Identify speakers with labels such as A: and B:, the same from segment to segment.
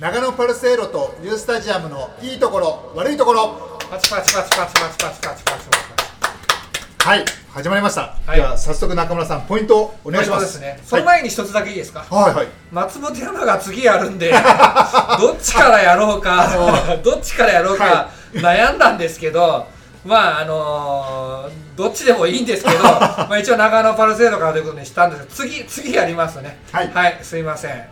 A: 長野パルセイロとニュースタジアムのいいところ悪いところ。
B: パチパチパチパチパチパチパチパチパチ
A: はい始まりました、
B: はい
A: では早速中村さんポイントをお願いします
B: そうですねその前に一つだけいいですか、
A: はいはい
B: 松本山が次やるんでどっちからやろうかどっちからやろうか悩んだんですけどまああのーどっちでもいいんですけどまあ一応長野パルセイロからということにしたんですけど次次やりますね
A: はい
B: すいません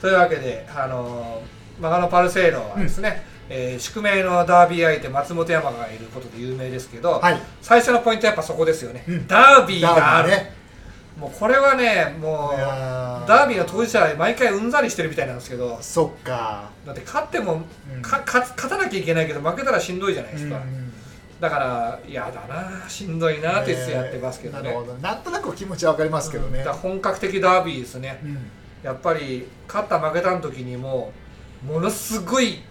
B: というわけであのー長野パルセイロはですね、えー宿命のダービー相手松本山がいることで有名ですけど、
A: はい。
B: 最初のポイントはやっぱそこですよね、
A: うん。
B: ダービーがある、
A: ね。
B: もうこれはねもうダービーの当事者は毎回うんざりしてるみたいなんですけど
A: そっか。
B: だって勝っても、
A: うん。
B: か勝勝たなきゃいけないけど負けたらしんどいじゃないですか、
A: うん。
B: だから嫌だなしんどいなって言ってやってますけどね、
A: なるほど。なんとなく気持ちはわかりますけどね。
B: うん。本格的ダービーですね。
A: うん。
B: やっぱり勝った負けたの時にもものすごい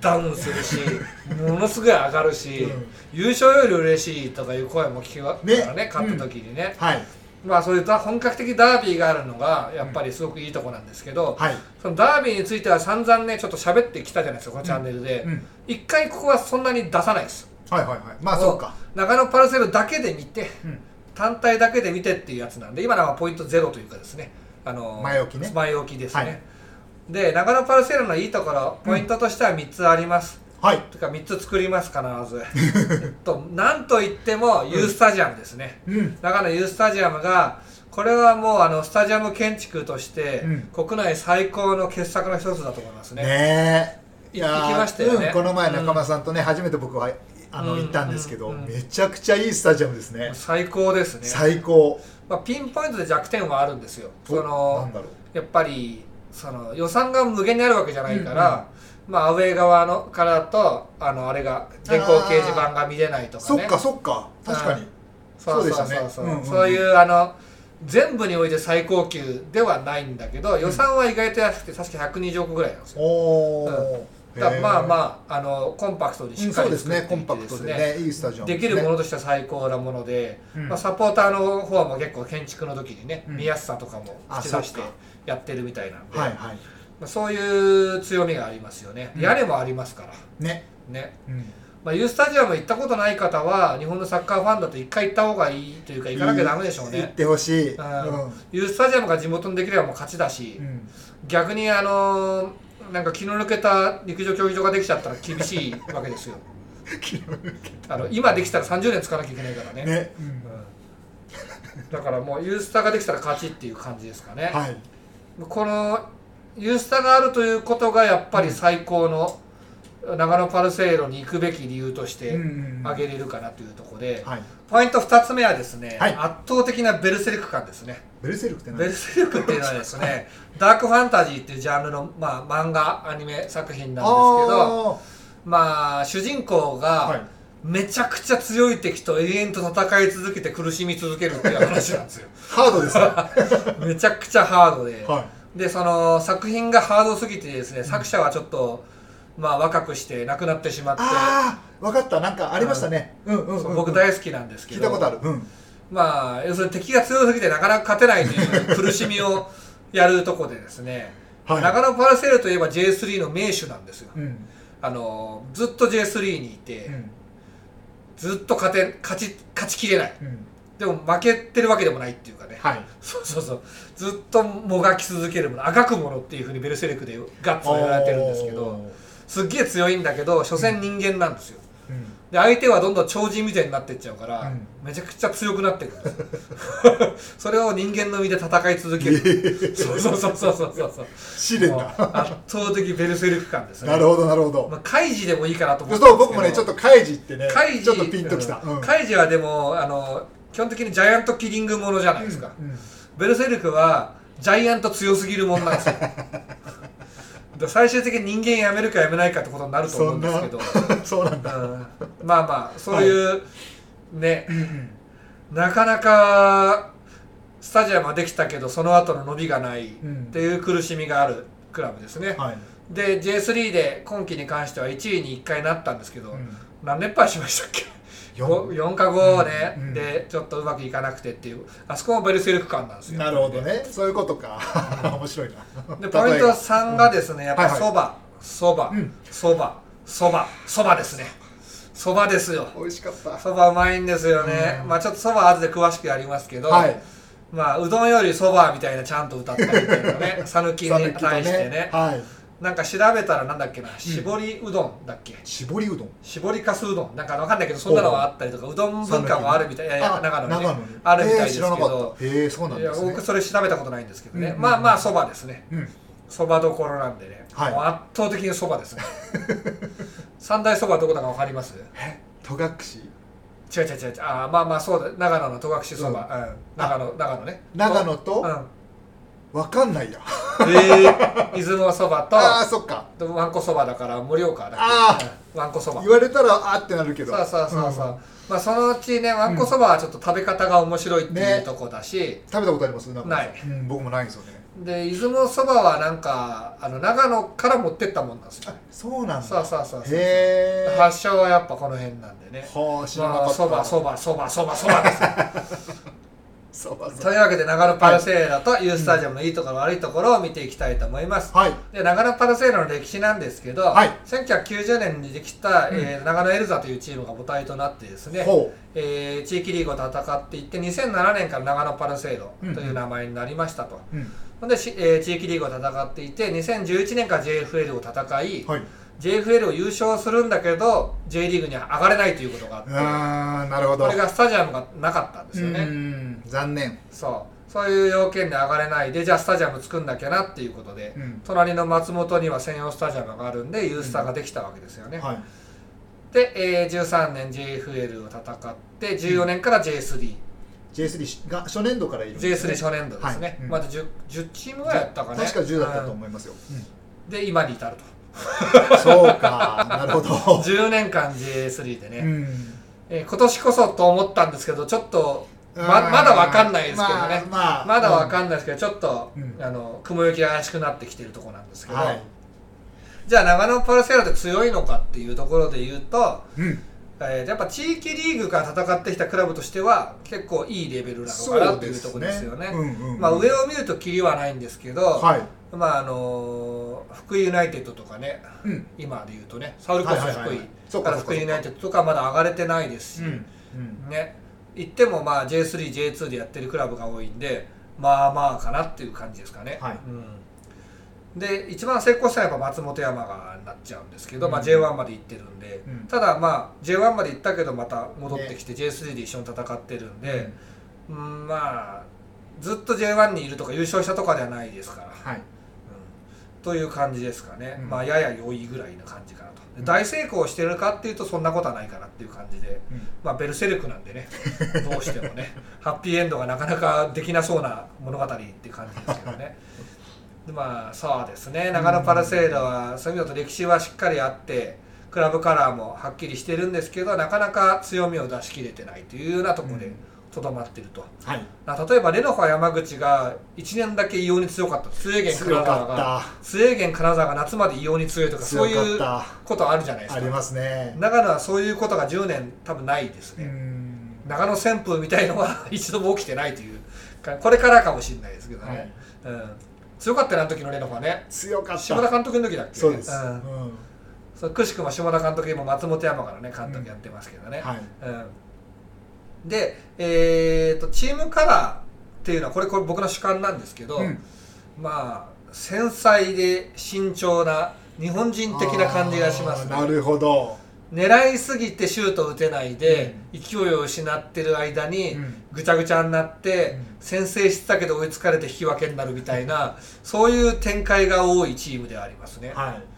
B: ダウンするし ものすごい上がるし、
A: うん。
B: 優勝より嬉しいとかいう声も聞きますからね
A: ね
B: 勝った時にね、
A: はい。
B: まあそういうだ本格的ダービーがあるのがやっぱりすごくいいとこなんですけど、
A: はい。
B: そのダービーについては散々ねちょっと喋ってきたじゃないですかこのチャンネルで、
A: うん。
B: 一回ここはそんなに出さないです。
A: はいはいはい。まあそうか。
B: 長野パルセルだけで見て
A: うん。
B: 単体だけで見てっていうやつなんで今のはポイントゼロというかですね。あの
A: 前置きね。
B: 前置きですね、
A: はい
B: で長野パルセルのいいところポイントとしては3つあります、
A: はい。
B: というか3つ作ります必ず。えっとなんといっても U スタジアムですね、
A: うん。
B: 長野 U スタジアムがこれはもうあのスタジアム建築として、
A: う
B: 国内最高の傑作の一つだと思いますね。
A: ねえ。
B: い行きましたよね。
A: うん、この前中村さんとね、初めて僕はあの、
B: うん。
A: 行ったんですけど、
B: うん。うん
A: めちゃくちゃいいスタジアムですね、
B: 最高ですね、
A: 最高。
B: まあ、ピンポイントで弱点はあるんですよ。その
A: んだろう。
B: やっぱりその予算が無限にあるわけじゃないから、まあアウェー側のからだとあのあれが電光掲示板が見れないとかね。
A: そっかそっか。確かに。
B: そうそうそう。
A: そうでしたね。
B: そう
A: うんうんうん。
B: そういうあの全部において最高級ではないんだけど予算は意外と安くて確か120億ぐらいなんですよ。
A: おお、
B: だまあまああのコンパクトにしっか
A: そうです
B: り作っていて
A: ね。コンパクトでね。いいスタジアム
B: できるものとしては最高なもので、
A: うん。
B: まあ、サポーターの方も結構建築の時にね、
A: うん。
B: 見やすさとかも出してやってるみたいなんで、
A: はいはい。
B: まあ、そういう強みがありますよね、
A: うん。
B: 屋根もありますから。
A: ね。
B: ね、
A: うん。
B: まあ、ユースタジアム行ったことない方は日本のサッカーファンだと一回行った方がいいというか行かなきゃダメでしょう
A: 行っ
B: ね
A: てほしい、
B: う
A: うん。ん
B: ユースタジアムが地元にできればもう勝ちだし、
A: うん。
B: 逆にあのーなんか気の抜けた陸上競技場ができちゃったら厳しいわけですよ。あの今できたら30年使わなきゃいけないからね。
A: ね、うん。
B: うん。だからもうユースタができたら勝ちっていう感じですかね、
A: はい
B: このユースタがあるということがやっぱり最高の長野パルセイロに行くべき理由として挙げれるかなというところで、
A: はい。
B: ポイント2つ目はですね、
A: はい。
B: 圧倒的なベルセルク感ですね。
A: ベルセルクって何？
B: ベルセルクっていうのはですね ダークファンタジーっていうジャンルの、まあ、漫画アニメ作品なんですけど
A: あ
B: まあ主人公
A: ー
B: が
A: はい
B: めちゃくちゃ強い敵と永遠と戦い続けて苦しみ続けるっていう話なんですよ。
A: ハードですね。
B: めちゃくちゃハードで、
A: は
B: でその作品がハードすぎてですね作者はちょっと、まあ、若くして亡くなってしまって。
A: ああ分かった。なんかありましたね。うん。うん
B: そう
A: うん。
B: 僕大好きなんですけど。
A: 聞いたことある。うん。
B: まあ要するに敵が強すぎてなかなか勝てないという 苦しみをやるとこでですね、
A: はい。
B: 長野パルセルといえば J3 の名手なんですよ。
A: うん。
B: あのずっと J3 にいて、
A: うん
B: ずっと勝て勝ち勝ちきれない。
A: うん。
B: でも負けてるわけでもないっていうかね、
A: はい。
B: そうそうそう。ずっともがき続けるものあがくものっていうふうにベルセルクでガッツをやられてるんですけど
A: お
B: すっげえ強いんだけど所詮人間なんですよ。
A: ーうん
B: で相手はどんどん超人みたいになっていっちゃうから、
A: うん。
B: めちゃくちゃ強くなっていくんですよ。それを人間の身で戦い続ける。そうそうそうそうそうそう。
A: 試練だ。
B: 圧倒的ベルセルク感ですね。
A: なるほどなるほど。
B: まあ、カイジでもいいかなと思って
A: そう僕もねちょっとカイジってね
B: カイジ
A: ちょっとピンときた。
B: うん。カイジはでもあの基本的にジャイアントキリングものじゃないですか、
A: うん。
B: ベルセルクはジャイアント強すぎるもんなんですよ。で 最終的に人間やめるかやめないかってことになると思うんですけど、
A: そ うなんだ。
B: うん。まあまあそういう、ね。
A: うんうん
B: なかなかスタジアムはできたけどその後の伸びがないっ
A: うん
B: ていう苦しみがあるクラブですね、
A: はい。
B: で J3 で今季に関しては1位に1回なったんですけど、
A: うん。
B: 何連敗しましたっけ？
A: 四
B: 4, か5ね、
A: うん。うん。
B: でちょっとうまくいかなくてっていうあそこもベルセルク感なんですよ。
A: なるほどね。そういうことか。面白いな。
B: でポイント3がですねやっぱそばそば。
A: うん。
B: そば。そば。そばですね。そばですよ。
A: 美味しかった。
B: そばうまいんですよね、
A: うん。
B: まあちょっとそば後で詳しくやりますけど、
A: はい。
B: まあうどんよりそばみたいなちゃんと歌ったりっていうかね。讃岐に対してね。
A: はい
B: なんか調べたらなんだっけな絞りうどんだっけ、
A: 絞りうどん？
B: 絞りかすうどん。なんかわかんないけどそんなのがあったりとかうどん文化もあるみたいいやいや
A: あ
B: 長野に,、ね、あるみたいですけど。
A: へえそうなんですね。
B: 僕それ調べたことないんですけどね、
A: うん。うんうん
B: まあまあそばですね。
A: うん。
B: そばどころなんでね、
A: はい。
B: もう圧倒的にそばですね。三大そばどこだかわかります？
A: え？戸隠。
B: 違う違う違う違う。あーまあまあそうだ。長野の戸隠そば、うん。長野長野ね。
A: 長野と
B: うん
A: わかんないや
B: えー、出雲そばと
A: ああそっか。
B: でわんこそばだから盛岡だっけ？
A: あ
B: うんわんこそば。
A: 言われたらあーってなるけど。
B: そうそうそうそう、
A: ん
B: まあそのうちねわん。こそばはちょっと食べ方が面白いっていう
A: ね
B: とこだし、
A: 食べたことあります？なんか。
B: ない。
A: うん僕もないんですよね。
B: で出雲そばはなんかあの長野から持ってったもんなんですよ。
A: あそうなんだ。
B: そうそうそうそう
A: へえ
B: 発祥はやっぱこの辺なんでね。
A: はあ知らなかった。
B: まあそばそばそばそばそばです というわけで長野パルセーラと U スタジアムのいいところ悪いところを見ていきたいと思います、
A: はい。
B: で長野パルセーラの歴史なんですけど、
A: はい。
B: 1990年にできた、えー長野エルザというチームが母体となってですね、
A: ほ
B: えー地域リーグを戦っていって2007年から長野パルセーロという名前になりましたと、
A: ううん。
B: ほんでし、えー地域リーグを戦っていて2011年から JFL を戦い、
A: はい
B: JFL を優勝するんだけど J リーグには上がれないということがあって
A: あーなるほど。
B: これがスタジアムがなかったんですよ
A: う
B: ね
A: ん残念。
B: そう。そういう要件で上がれないでじゃあスタジアム作んなきゃなっていうことで、
A: うん。
B: 隣の松本には専用スタジアムがあるんで U スタができたわけですよね、
A: はい。
B: で、えー13年 JFL を戦って14年から J3、
A: J3 が初年度からいるんですね。
B: J3 初年度ですね、
A: はい。うん。
B: まだ 10, 10チームぐらいやったかね。
A: 確か10だったと
B: うん
A: 思いますよ。
B: で今に至ると。
A: うん そうかなるほど。
B: 10年間 J3 でね、
A: うん。
B: えー今年こそと思ったんですけどちょっとままだわかんないですけどね、
A: まあまあ
B: まだわかんないですけどちょっと、
A: うん。
B: あの雲行きが怪しくなってきてるところなんですけど、
A: はい。
B: じゃあ長野パルセーラって強いのかっていうところで言うと、
A: うん。
B: えーやっぱ地域リーグから戦ってきたクラブとしては結構いいレベルなのかなっていうところですよね。
A: うんうんうん。
B: まあ、上を見るとキリはないんですけど、
A: はい
B: まああのー福井ユナイテッドとかね
A: うん。
B: 今で言うとねサウルコス福井
A: か
B: ら福井ユナイテッドとかまだ上がれてないですし、
A: うん。うん。
B: ね。行ってもまあ J3、J2 でやってるクラブが多いんでまあまあかなっていう感じですかね。
A: はい。
B: うん、で一番成功したのはやっぱ松本山がなっちゃうんですけど、まあ、
A: うん。
B: J1 まで行ってるんで、
A: うん。
B: ただまあ J1 まで行ったけどまた戻ってきて J3 で一緒に戦ってるんで、うん。まあずっと J1 にいるとか優勝したとかではないですから、
A: はい。
B: うんという感じですかね、
A: うん。
B: まあやや良いぐらいな感じかなと。で
A: うん。
B: 大成功してるかっていうとそんなことはないかなっていう感じで、
A: うん。
B: まあ、ベルセルクなんでね どうしてもね。ハッピーエンドがなかなかできなそうな物語って感じですけどね。でまあそうですね。長野パルセーラはそういう意味だと歴史はしっかりあってクラブカラーもはっきりしてるんですけどなかなか強みを出し切れてないというようなところでとどまってると、
A: はい。
B: あ例えばレノファ山口が1年だけ異様に強かった。スウェーゲン金
A: 強
B: 沢が。
A: か
B: スウェーゲン金沢が夏まで異様に強いとかそういうことあるじゃないですか。
A: たありますね。
B: 長野はそういうことが10年多分ないです
A: う
B: ね、
A: ん。
B: 長野旋風みたいのは 一度も起きてないというかこれからかもしれないですけど
A: はい。
B: ね、うん、強かったよねあの時のレノファね。
A: 強かった。
B: 下田監督の時だっけ？
A: そうです。
B: ん。
A: うん。
B: そうくしくも下田監督今松本山からね監督やってますけどね、
A: はい。
B: うん、で、えー、とチームカラーっていうのはこれこれ僕の主観なんですけど、
A: うん。
B: まあ繊細で慎重な日本人的な感じがしますね。
A: なるほど。
B: 狙いすぎてシュート打てないで、勢いを失ってる間に
A: うん。
B: ぐちゃぐちゃになって、
A: うん。
B: 先制してたけど追いつかれて引き分けになるみたいなそういう展開が多いチームではありますね、
A: はい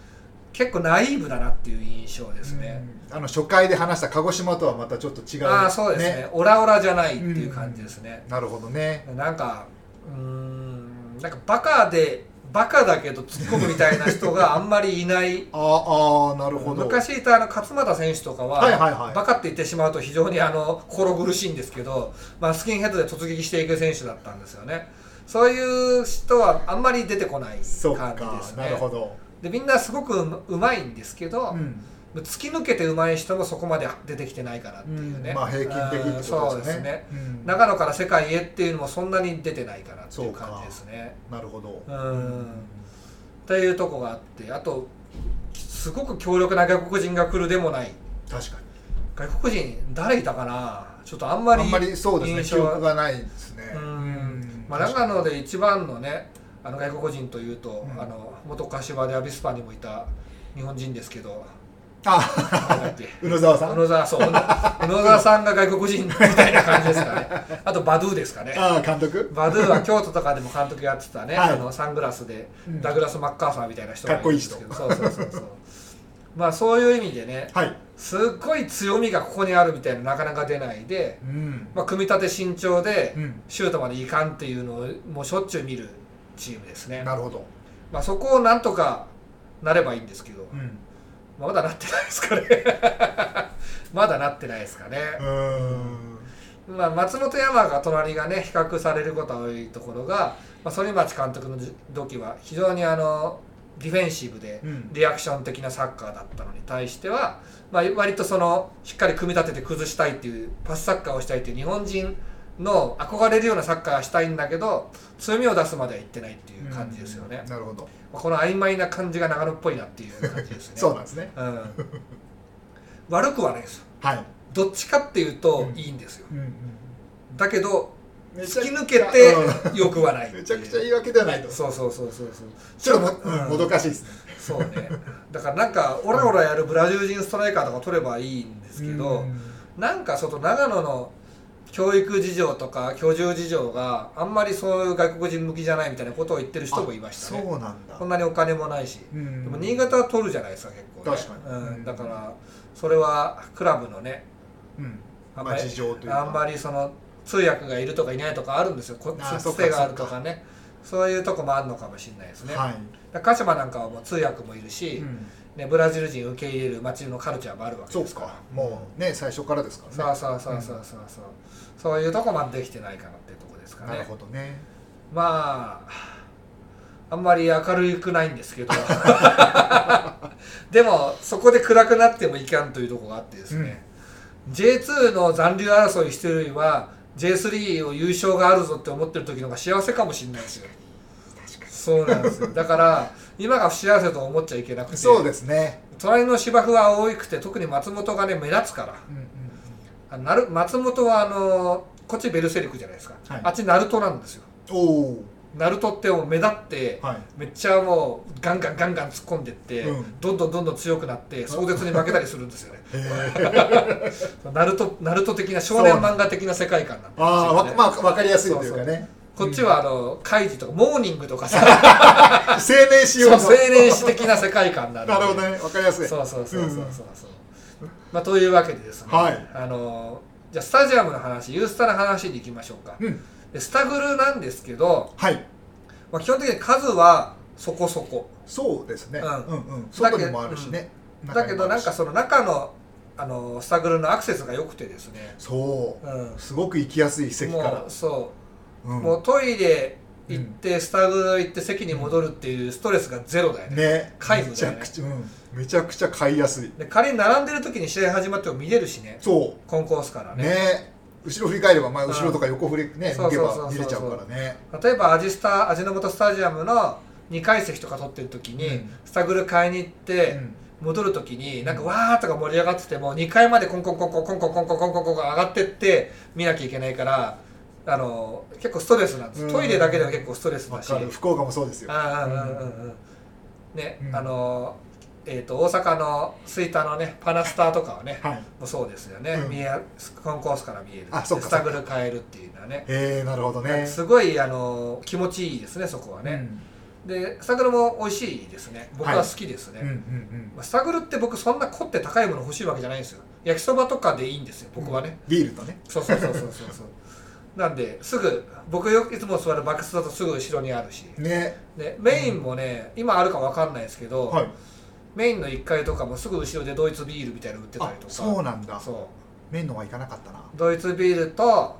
B: 結構ナイーブだなっていう印象ですね、
A: うん。あの初回で話した鹿児島とはまたちょっと違う
B: ああそうですね。オラオラじゃないっていう感じですね、
A: なるほどね。
B: なんかうーんなんかバカでバカだけど突っ込むみたいな人が あんまりいない。
A: あーあーなるほど。
B: 昔いたあの勝俣選手とかは,、
A: はいはいはい。
B: バカって言ってしまうと非常にあの心苦しいんですけど、まあ、スキンヘッドで突撃していく選手だったんですよね。そういう人はあんまり出てこない感じ
A: か
B: ですね。
A: なるほど
B: でみんなすごくううまいんですけど、
A: うん。
B: 突き抜けてうまい人もそこまで出てきてないかなっていうね、
A: まあ平均的って
B: うんそうですすね。
A: うん。
B: 長野から世界へっていうのもそんなに出てないかなっていう感じですね。
A: なるほど。
B: うん。っていうとこがあってあとすごく強力な外国人が来るでもない。
A: 確かに。
B: 外国人誰いたかな？ちょっとあんまり
A: あんまりそうですね。記
B: 印象は。
A: 憶がないですね。
B: うん。まあ、長野で一番のねあの外国人というと、
A: うん。
B: あの元柏でアビスパにもいた日本人ですけど。
A: あ 宇野沢さん？
B: 宇野沢そう 宇野沢さんが外国人みたいな感じですかね。あとバドゥですかね。
A: ああ監督？
B: バドゥは京都とかでも監督やってたね、
A: はい。
B: あのサングラスで
A: うん。
B: ダグラス・マッカーサーみたいな人が
A: かっこいい人
B: るんですけど。そうそうそうそう。まあそういう意味でね
A: はい。
B: すっごい強みがここにあるみたいななかなか出ないで、
A: うん。
B: まあ、組み立て慎重で
A: うん。
B: シュートまでいかんっていうのをもうしょっちゅう見るチームですね、
A: なるほど
B: まあ、そこをなんとかなればいいんですけど、
A: うん。
B: まあまだなってないですかね。まだなってないですかね、
A: うーん。
B: まあ、松本山が隣がね比較されることが多いところが、まあ、反町監督の時は非常にあのディフェンシブで
A: うん。
B: リアクション的なサッカーだったのに対しては、まあ、割とそのしっかり組み立てて崩したいっていうパスサッカーをしたいっていう日本人の憧れるようなサッカーがしたいんだけど強みを出すまではいってないっていう感じですよね、
A: なるほど。
B: まあこの曖昧な感じが長野っぽいなっていう感じですね。
A: そうなんですね。
B: うん、悪くはないです。よ
A: はい。
B: どっちかっていうと
A: うん
B: いいんですよ、
A: うん。うん。
B: だけど突き抜けて
A: うん。
B: 良くはない
A: めちゃくちゃ言い訳ではないと。
B: そうそうそうそうそう。
A: ちょっとも
B: うん
A: もどかしいですね。
B: そうね。だからなんかオラオラやるブラジル人ストライカーとか取ればいいんですけど、
A: うん。
B: なんか外長野の教育事情とか居住事情があんまりそういう外国人向きじゃないみたいなことを言ってる人もいましたね。
A: そうなんだ。
B: こんなにお金もないし、
A: うん。
B: でも新潟は取るじゃないですか結構ね。
A: 確かに。
B: うん、だからそれはクラブのね
A: うん。
B: あんまり
A: まあ
B: あんまりその通訳がいるとかいないとかあるんですよ。こつつてがあるとかね。そういうとこもあるのかもしれないですね、
A: はい。
B: 鹿島なんかはもう通訳もいるし、
A: うん。
B: ね、ブラジル人受け入れる街のカルチャーもあるわけ
A: そう
B: ですから。
A: か。もうね最初からですからね。
B: そうそうそうそうそうそうそういうとこまでできてないかなっていうとこですか
A: なる
B: ね
A: ほどね。
B: まああんまり明るくないんですけど。でもそこで暗くなってもいかんというところがあってですね、J2 の残留争いしてるよりは J3 を優勝があるぞって思ってる時の方が幸せかもしれないですよ。そうなんですよ。だから今が不幸せと思っちゃいけなくて。
A: そうですね。
B: 隣の芝生は多くて特に松本がね目立つから。
A: うんうん
B: あなる松本はあのこっちベルセルクじゃないですか、
A: はい。
B: あっちナルトなんですよ。
A: おお
B: ナルトってもう目立って、
A: はい。
B: めっちゃもうガンガンガンガン突っ込んでって、
A: うん。
B: どんどんどんどん強くなって壮絶に負けたりするんですよね。ナルトナルト的な少年漫画的な世界観なんでね、
A: ああわまあ分かりやすいというかね。
B: こっちはあのカイジとかモーニングとかさ。
A: 青年仕様の。
B: そう青年誌的な世界観なんで。
A: なるほどね。分かりやすい。
B: そうそうそうそうそう。そう、まあというわけでですね、
A: はい。
B: あのじゃあスタジアムの話ユースタの話に行きましょうか。
A: うん。
B: でスタグルなんですけど、
A: はい。
B: まあ、基本的に数はそこそこ。
A: そうですね。
B: うん。
A: うんうん。外にもあるしね。
B: だけどなんか
A: そ
B: その中のあのスタグルのアクセスが良くてですね、
A: そう。
B: うん、
A: すごく行きやすい席から。
B: もうそう、
A: うん。
B: もうトイレ行って、スタグル行って席に戻るっていうストレスがゼロだよね、
A: ね。
B: だよね。
A: めちゃくちゃうんめちゃくちゃ買いやすい。
B: で仮に並んでる時に試合始まっても見れるしね。
A: そ
B: コンコースから
A: う
B: ね。
A: ね。後ろ振り返ればまあ
B: うん
A: 後ろとか横振りね向けば見れちゃうからね。
B: 例えば味スタ味の素スタジアムの2階席とか取ってる時に、
A: うん。
B: スタグル買いに行って、
A: うん。
B: 戻る時になんかわーっとか盛り上がってても2階までコンコンコンコンコンコンコンコンコンコンコン上がってって見なきゃいけないからあの結構ストレスなんです。
A: うん。
B: トイレだけでも結構ストレス
A: わ
B: だし
A: 福岡もそうですよ。
B: あーうんうんうんうん。ね、
A: うん。
B: あのえー、と大阪の吹田のねパナスターとかはね、
A: はい。
B: もうそうですよね、
A: うん。
B: 見えコンコースから見える。
A: あそっか
B: スタグル変えるっていうのはね。
A: へえなるほどね。
B: すごいあの気持ちいいですねそこはね、でスタグルも美味しいですね。僕は好きですね、
A: うんうん
B: スタグルって僕そんな凝って高いもの欲しいわけじゃないんですよ。焼きそばとかでいいんですよ僕はね、
A: ビールとね。
B: そうそうそうそうそう。そ うなんですぐ僕よくいつも座るバックスだとすぐ後ろにあるし。
A: ね。
B: でメインもね、今あるかわかんないですけど、
A: はい
B: メインの1階とかもすぐ後ろでドイツビールみたいなの売ってた
A: あ
B: りとか。
A: そうなんだ。
B: そう。
A: 麺のは行かなかったな。
B: ドイツビールと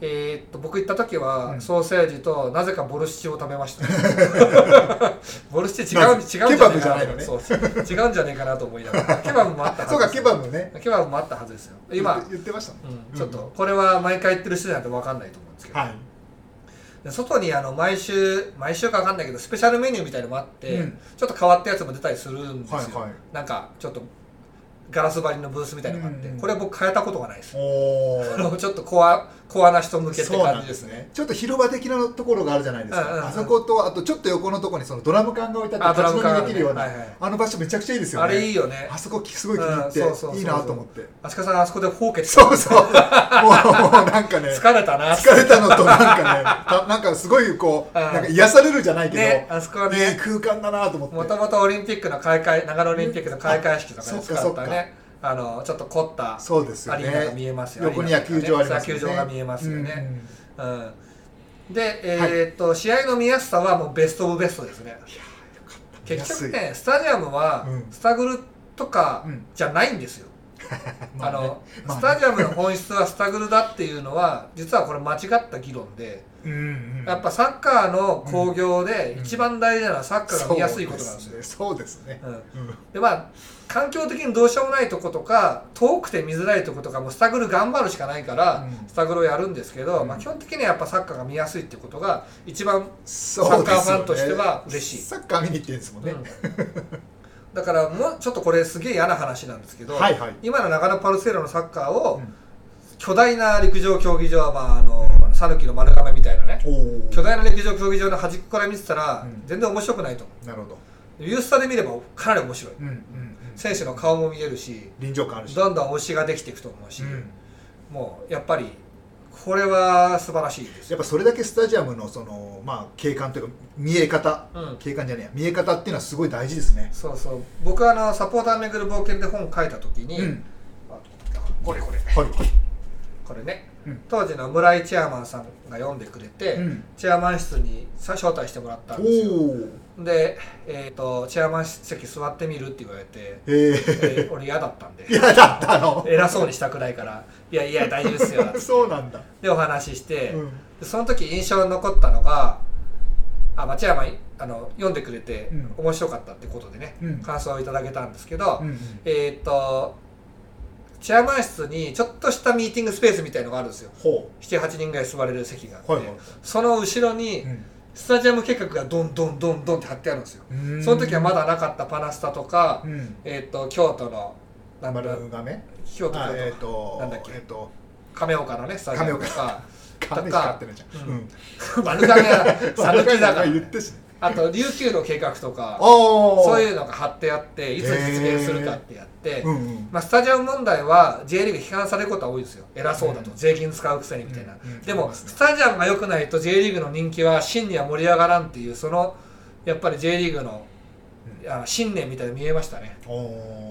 B: えーっと僕行った時は
A: うん。
B: ソーセージとなぜかボルシチを食べました ボルシチ違う違うんじゃねえ
A: ケバブじ
B: か
A: ゃないのね。
B: なそう。違うんじゃねえかなと思いながら。ケバブもあったはず
A: そうかケバ
B: ブ
A: ブね。
B: ケバブもあったはずですよ。今
A: 言ってましたね
B: うん、ちょっとこれは毎回言ってる人じゃないと分かんないと思うんですけど、
A: はい。
B: で外にあの毎週毎週か分かんないけどスペシャルメニューみたいのもあって、
A: うん。
B: ちょっと変わったやつも出たりするんですよ、
A: はいはい。
B: なんかちょっとガラス張りのブースみたいなのがあって、
A: うん
B: これ僕変えたことがないです。ちょっとコアコアな人向けって感じですね。
A: ちょっと広場的なところがあるじゃないですか、あそことあとちょっと横のところにそのドラム缶が置いてあって立ち飲みできるようなあ,、の場所めちゃくちゃいいですよね。
B: あれいいよね。
A: あそこすごい気に入って、いいなと思って。
B: 足利さんあそこでほうけて
A: そうそう。もうもうなんかね
B: 疲れたな。
A: 疲れたのとなんかねたなんかすごいこう、
B: うん。
A: なんか癒されるじゃないけど、
B: ねあそこはね。
A: 空間だなと思って。
B: もともとオリンピックの開会長野オリンピックの開会式とかで使
A: っ
B: たねあのちょっと凝った
A: そうですよ
B: アリーナが
A: ね
B: 見えますよ。
A: 横に野球場ありますよね。
B: 野球場が見えますよね、
A: うん
B: うん。で、えーっと試合の見やすさはもうベスト・オブ・ベストですね。結局ねスタジアムは
A: うん。
B: スタグルとか
A: うん。
B: じゃないんですよ、
A: ま あ
B: の
A: まあね。
B: スタジアムの本質はスタグルだっていうのは実はこれ間違った議論で
A: うんうん。
B: やっぱサッカーの興行で一番大事なのはサッカーが見やすいことなんですよ、
A: そう
B: ん
A: そうですね、うん。
B: でまあ環境的にどうしようもないとことか遠くて見づらいとことかもスタグル頑張るしかないから、
A: うん。
B: スタグルをやるんですけど、
A: うん。
B: まあ、基本的にはやっぱサッカーが見やすいってことが一番、サッカーファンとしては嬉しい。
A: サッカー見に行ってるんですもんね、
B: うん だからもうちょっとこれすげえ嫌な話なんですけど、
A: はいはい。
B: 今の長野パルセイロのサッカーを、
A: うん。
B: 巨大な陸上競技場は、まあ、あの讃岐の丸亀みたいなね。巨大な陸上競技場の端っこから見てたら、
A: うん。
B: 全然面白くないと思
A: なるほど。
B: うユースタで見ればかなり面白い。
A: うんうんうん。
B: 選手の顔も見えるし
A: 臨場感あるし。
B: どんどん推しができていくと思うし、
A: うん。
B: もうやっぱりこれは素晴らしいです。
A: やっぱそれだけスタジアムのそのまあ景観というか見え方、
B: うん。
A: 景観じゃねえや。見え方っていうのはすごい大事ですね。
B: そうそう。僕はあのサポーター巡る冒険で本書いた時に、
A: うん。
B: あこれこれ。
A: はい
B: これね、
A: うん。
B: 当時の村井チェアマンさんが読んでくれて、
A: うん。
B: チェアマン室にさ招待してもらった
A: お
B: んですよ。
A: お
B: で、えーと「チェアマン席座ってみる?」って言われて、
A: え
B: え
A: ー、
B: ー俺嫌だったんで。
A: 嫌だったの？
B: 偉そうにしたくないから「いやいや大丈夫ですよ」
A: そうなんだ、
B: でお話しして、
A: うん。
B: でその時印象に残ったのがあ町山あの読んでくれて
A: うん。
B: 面白かったってことでね、
A: うん。
B: 感想をいただけたんですけど、
A: うんうん。
B: えーっとチェアマン室にちょっとしたミーティングスペースみたいのがあるんですよ。
A: ほ
B: 78人ぐらい座れる席があって、
A: はいはい
B: その後ろに
A: う、うん
B: スタジアム計画がどんどんどんどんって貼ってあるんですよ。
A: うん。
B: その時はまだなかったパナスタとか、
A: うん。
B: えーっと京都のなんだ京都なんだっけ？
A: えっ、と
B: 亀岡のねスタジアムとか。
A: 亀しか合ってゃん、
B: うん。
A: うん、
B: 丸亀は讃岐だから。
A: 言ってし
B: あと琉球の計画とか
A: お
B: そういうのが貼ってあっていつ実現するかってやって、
A: うんうん。
B: まあ、スタジアム問題は J リーグ批判されることは多いですよ。偉そうだと、
A: うん。
B: 税金使うくせにみたいな、
A: うんうん。
B: でもスタジアムが良くないと J リーグの人気は真には盛り上がらんっていうそのやっぱり J リーグのあ信念みたいに見えましたね。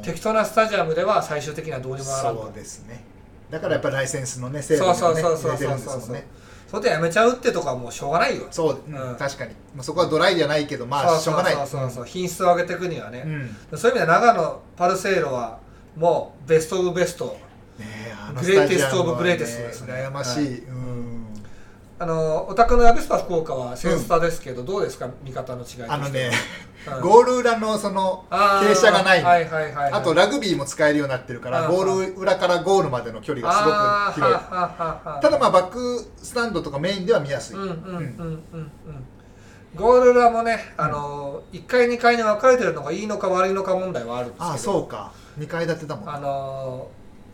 B: 適当なスタジアムでは最終的にはどうにもならんと。
A: そうですね。だからやっぱりライセンスのね制
B: そう
A: 度がね
B: そうそうそう
A: 入れてるん
B: そう。そう
A: ですもんね
B: それでやめちゃうってとこはもうしょうがないよ。
A: そう、うん。
B: うん
A: 確かに、まあ、そこはドライじゃないけどまあしょうがない。
B: そうそうそう。品質を上げていくにはね、
A: うん。
B: そういう意味では長野パルセイロはもうベスト・オブ・ベスト。
A: ね
B: グレイテストオブグレイテストですね。
A: 羨ましい、うん
B: あのお宅のヤビスパ福岡はセンスタですけど、どうですか？見方の違い
A: あのね、
B: うん。
A: ゴール裏のその傾斜がない、
B: はいはいはいはい、
A: あとラグビーも使えるようになってるからゴール裏からゴールまでの距離がすごく広い。ただまあバックスタンドとかメインでは見やすい、
B: うんうんうんうんうん。ゴール裏もね、あの1階2階に分かれてるのがいいのか悪いのか問題はあるんですけど。
A: ああそうか。2階建てだもん
B: あの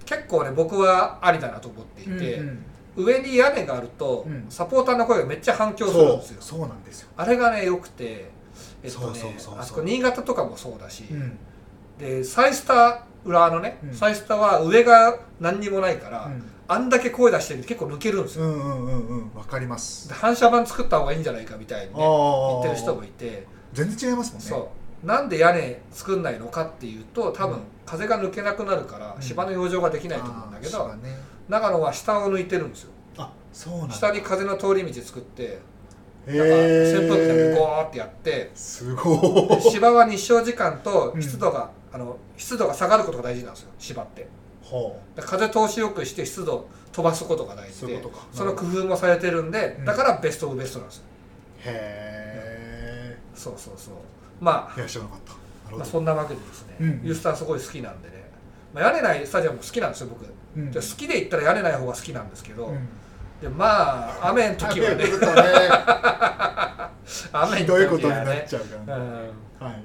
B: 結構ね僕はありだなと思っていて、
A: うんうん
B: 上に屋根があると、
A: うん。
B: サポーターの声がめっちゃ反響するんですよ。
A: そうなんですよ、
B: あれがね良くてえっとあそこ新潟とかもそうだし、
A: うん。
B: でサイスタ裏のね、
A: うん。
B: サイスタは上が何にもないから、
A: うん。
B: あんだけ声出してると結構抜けるんですよ、
A: うんうんうんうんわかります
B: で反射板作った方がいいんじゃないかみたいにね言ってる人もいて
A: 全然違いますもんね
B: そうなんで屋根作んないのかっていうと多分
A: うん
B: 風が抜けなくなるから
A: うん
B: 芝の養生ができないと思うんだけど、
A: ね
B: 長野は下を抜いてるんですよ。
A: あそうなんだ。
B: 下に風の通り道作って
A: へ
B: なんか扇風機で
A: ー
B: ゴーってやって
A: すご
B: で
A: い。
B: 芝は日照時間と
A: うん
B: 湿度が、あの湿度が下がることが大事なんですよ芝って。
A: ほ
B: で風通しよくして湿度飛ばすことが大事で
A: そういうことか。
B: その工夫もされてるんで
A: うん。
B: だからベストオブベストなんですよ。
A: うへ
B: そうそうそう。ま
A: えいや知らなかった。な
B: あ、そんなわけでですね、
A: うん。
B: ユースターすごい好きなんでね、まあ、屋根ないスタジアムも好きなんですよ僕、
A: うん。
B: で好きで言ったら屋根ない方が好きなんですけど、
A: うん。
B: でまあ雨の時はね。
A: 雨降るとね。
B: 雨
A: ひどいことになっちゃうからね、
B: うん。
A: はい、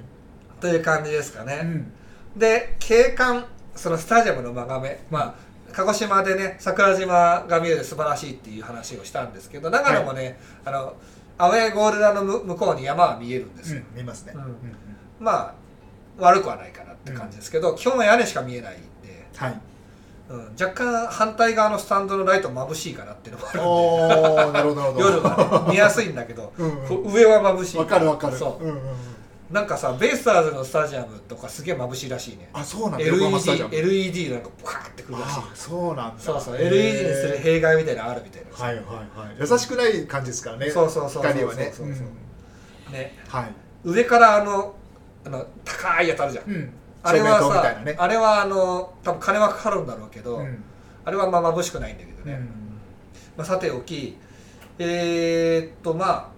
B: という感じですかね、
A: うん。
B: で景観そのスタジアムの眺め。まあ鹿児島でね桜島が見える素晴らしいっていう話をしたんですけど長野もね、あのアウェーゴールラの向向こうに山は見えるんですよ、
A: うん見ますね、
B: うん。
A: うんうん。
B: まあ悪くはないかなって感じですけど、基本は屋根しか見えないんで、
A: はい。
B: うん、若干反対側のスタンドのライト眩しいかなっていうのもあるんで。
A: なるほど
B: 夜は、ね、見やすいんだけど
A: うん
B: 上は眩しい
A: わかるわかる。
B: そう。
A: うんうんうん。
B: なんかさベイスターズのスタジアムとかすげえ眩しいらしいね。
A: あそうなんだ。
B: LED,
A: ム。
B: LED なんかブカーってくるらしい。
A: あそうなんだ。
B: そうそう LED にする弊害みたいなのあるみたいな、
A: はいはいはい優しくない感じですからね
B: そうそうそう
A: 光はね。
B: ね
A: うん。はい。
B: 上からあのあの高いやつあるじゃん、
A: うん。
B: あれはさ、
A: なね。
B: あれはあの多分金はかかるんだろうけど、
A: うん。
B: あれはまあ眩しくないんだけどね、まあ、さておきえー、っとまあ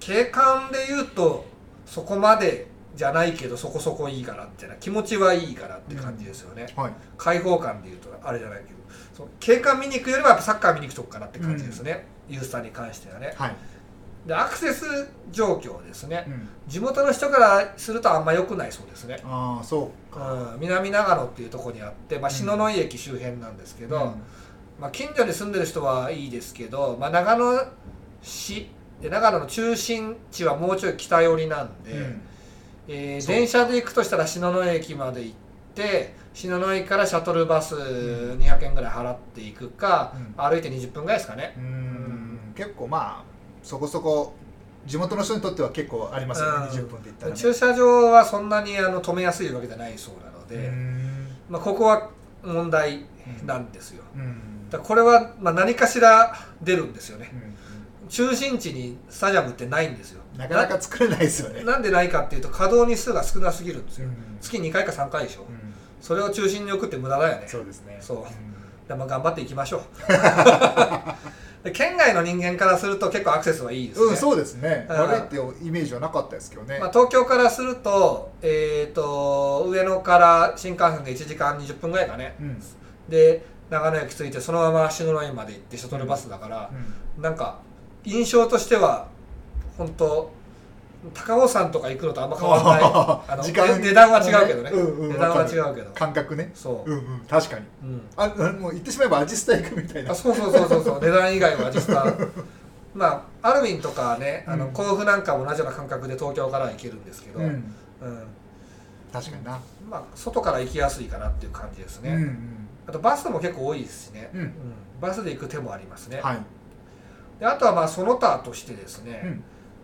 B: 景観で言うとそこまでじゃないけどそこそこいいかなってな気持ちはいいかなって感じですよね、
A: はい。
B: 開放感で言うとあれじゃないけど。景観見に行くよりはやっぱサッカー見に行くとこかなって感じですね、ユースタに関してはね。
A: はい
B: でアクセス状況ですね。
A: うん。
B: 地元の人からするとあんま良くないそうですね、
A: ああそうか。
B: うん、南長野っていうところにあって、まあ、篠ノ井駅周辺なんですけど、
A: うん。
B: まあ、近所に住んでる人はいいですけど、まあ、長野市で長野の中心地はもうちょい北寄りなんで、
A: うん。
B: えー電車で行くとしたら篠ノ井駅まで行って篠ノ井からシャトルバス200円ぐらい払っていくか、
A: うん。
B: 歩いて20分ぐらいですかね、
A: うん。結構まあそこそこ地元の人にとっては結構ありますよね
B: うん。
A: 20分で行ったらね。
B: 駐車場はそんなにあの止めやすいわけじゃないそうなので、
A: うん。
B: まあ、ここは問題なんですよ。
A: うん。
B: だこれはまあ何かしら出るんですよね。
A: うん
B: 中心地にスタジアムってないんですよ。
A: なかなか作れないですよね。
B: ななんでないかっていうと稼働日数が少なすぎるんですよ、
A: うん。
B: 月2回か3回でしょ、
A: うん。
B: それを中心に置くって無駄だよね。
A: そうですね。
B: そう。
A: うん。
B: でまあ頑張っていきましょう。で 県外の人間からすると結構アクセスはいいですね、
A: うん、そうですね。
B: うん。
A: 悪いってイメージはなかったですけどね、
B: まあ、東京からすると,、えー、と上野から新幹線で1時間20分ぐらいかね。
A: うん。
B: で長野駅着いてそのまま篠ノ井まで行ってシャトルバスだから、なんか印象としては本当高尾山とか行くのとあんま変わらない。あの
A: 時間
B: 値段は違うけどね、
A: うんうん
B: 値段は違うけど。
A: 感覚ね。
B: そう、
A: うんうん確かに。
B: うん。
A: あもう言ってしまえばアジスタ行くみたいな。
B: あそうそうそうそうそう。値段以外は実はまあアルウィンとかねあの
A: うん。
B: 甲府なんかも同じような感覚で東京からは行けるんですけど、うん。
A: うん。確かにな。
B: まあ外から行きやすいかなっていう感じですね、
A: うんうん。
B: あとバスも結構多いですしね、
A: うん。
B: バスで行く手もありますね、
A: はい。
B: であとはまあその他としてですね、
A: うん。
B: ま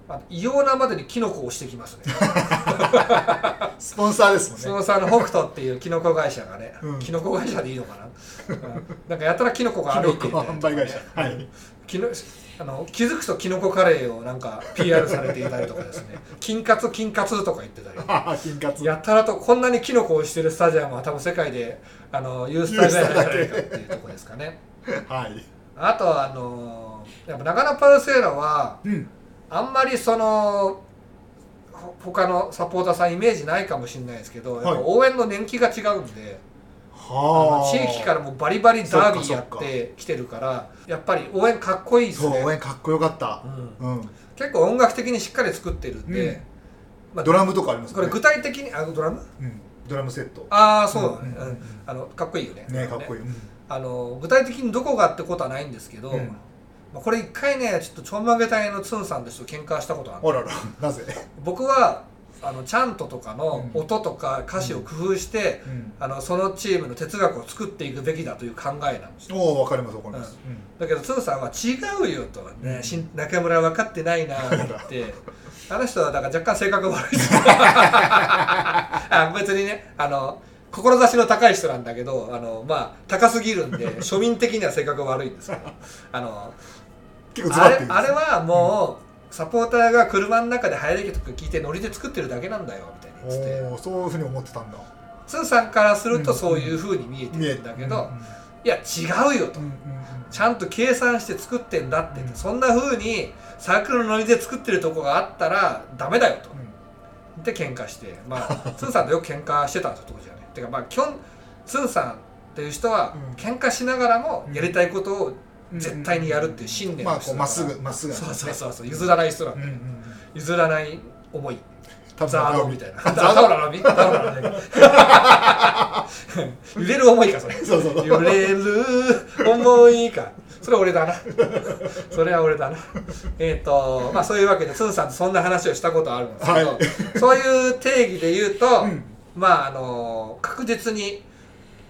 B: あ、異様なまでにキノコを押してきますね。
A: スポンサーですもんね。
B: スポンサーの北斗っていうキノコ会社がね、
A: うん。
B: キノコ会社でいいのかな、うん。なんかやたらキノコが歩いていたりとかね
A: キノコ販売会社。はい。
B: きのあの気づくとキノコカレーをなんか PR されていたりとかですね。金カツ金カツとか言ってたり。
A: 金カツ。
B: やたらとこんなにキノコをしてるスタジアムは多分世界であのユースタジアムじゃないかっていうところですかね。
A: はい。
B: あとはあのやっぱ長野パルセーラは
A: うん
B: あんまりそのほ他のサポーターさんイメージないかもしれないですけど、やっぱ応援の年季が違うんであ
A: はあ。
B: の地域からもうバリバリダービーや
A: そっ
B: てきてるからやっぱり応援かっこいいです
A: そう応
B: ね、
A: 援かっこよかった。
B: うん。
A: うん。
B: 結構音楽的にしっかり作ってるんで、
A: うん。
B: まあ
A: ドラムとかあります
B: これ具体的にあドラム？
A: うん。ドラムセット。
B: ああそうだね、あのかっこいいよね。
A: ねかっこいい。うん。
B: あの具体的にどこがってことはないんですけど、
A: うん
B: まあ、これ一回ねちょっとちょんまげ隊のツンさんとして喧嘩したことある。
A: あららなぜ？
B: 僕はあのチャントとかの
A: うん。
B: 音とか歌詞を工夫して、
A: うん。
B: あのそのチームの哲学を作っていくべきだという考えなんですよ。
A: おおわかりますわかります。
B: だけどツンさんは違うよと、ね中村分かってないなって。言ってあの人はだから若干性格が悪いです あ別にねあの志の高い人なんだけどあのまあ高すぎるんで 庶民的には性格が悪いんですけど。あの
A: 結構ズ
B: あれ
A: バッて
B: あれはもう、サポーターが車の中で速い曲聞いてノリで作ってるだけなんだよみたいに言ってて。
A: おおそういうふうに思ってたんだ。
B: ツンさんからすると
A: うん
B: そういうふうに見えてるんだけど、
A: うん
B: いや違うよと、
A: うんうん
B: ちゃんと計算して作ってんだって、
A: うん。
B: そんな風にサークルのノリで作ってるとこがあったらダメだよと。
A: うん。
B: で喧嘩して。まあ ツンさんとよく喧嘩してたんですよ。当時はねてかまあ基本ツンさんっていう人は
A: うん。
B: 喧嘩しながらもやりたいことを絶対にやるっていう信念
A: ままっすぐまっすぐ
B: そうそうそうそう。譲らない人なんだよ。
A: うんうんうん。
B: 譲らない思い。ザードみたいな。
A: ザ
B: ザ
A: ード
B: ー。ドラミザードラミ揺れる思いか、それ。
A: そうそうそう。
B: 揺れる思いか。それ俺だな。それは俺だな。えっ、と、まあそういうわけで、つんさんとそんな話をしたことあるんですけど、
A: はい。
B: そういう定義で言うと、
A: うん。
B: まああの、確実に、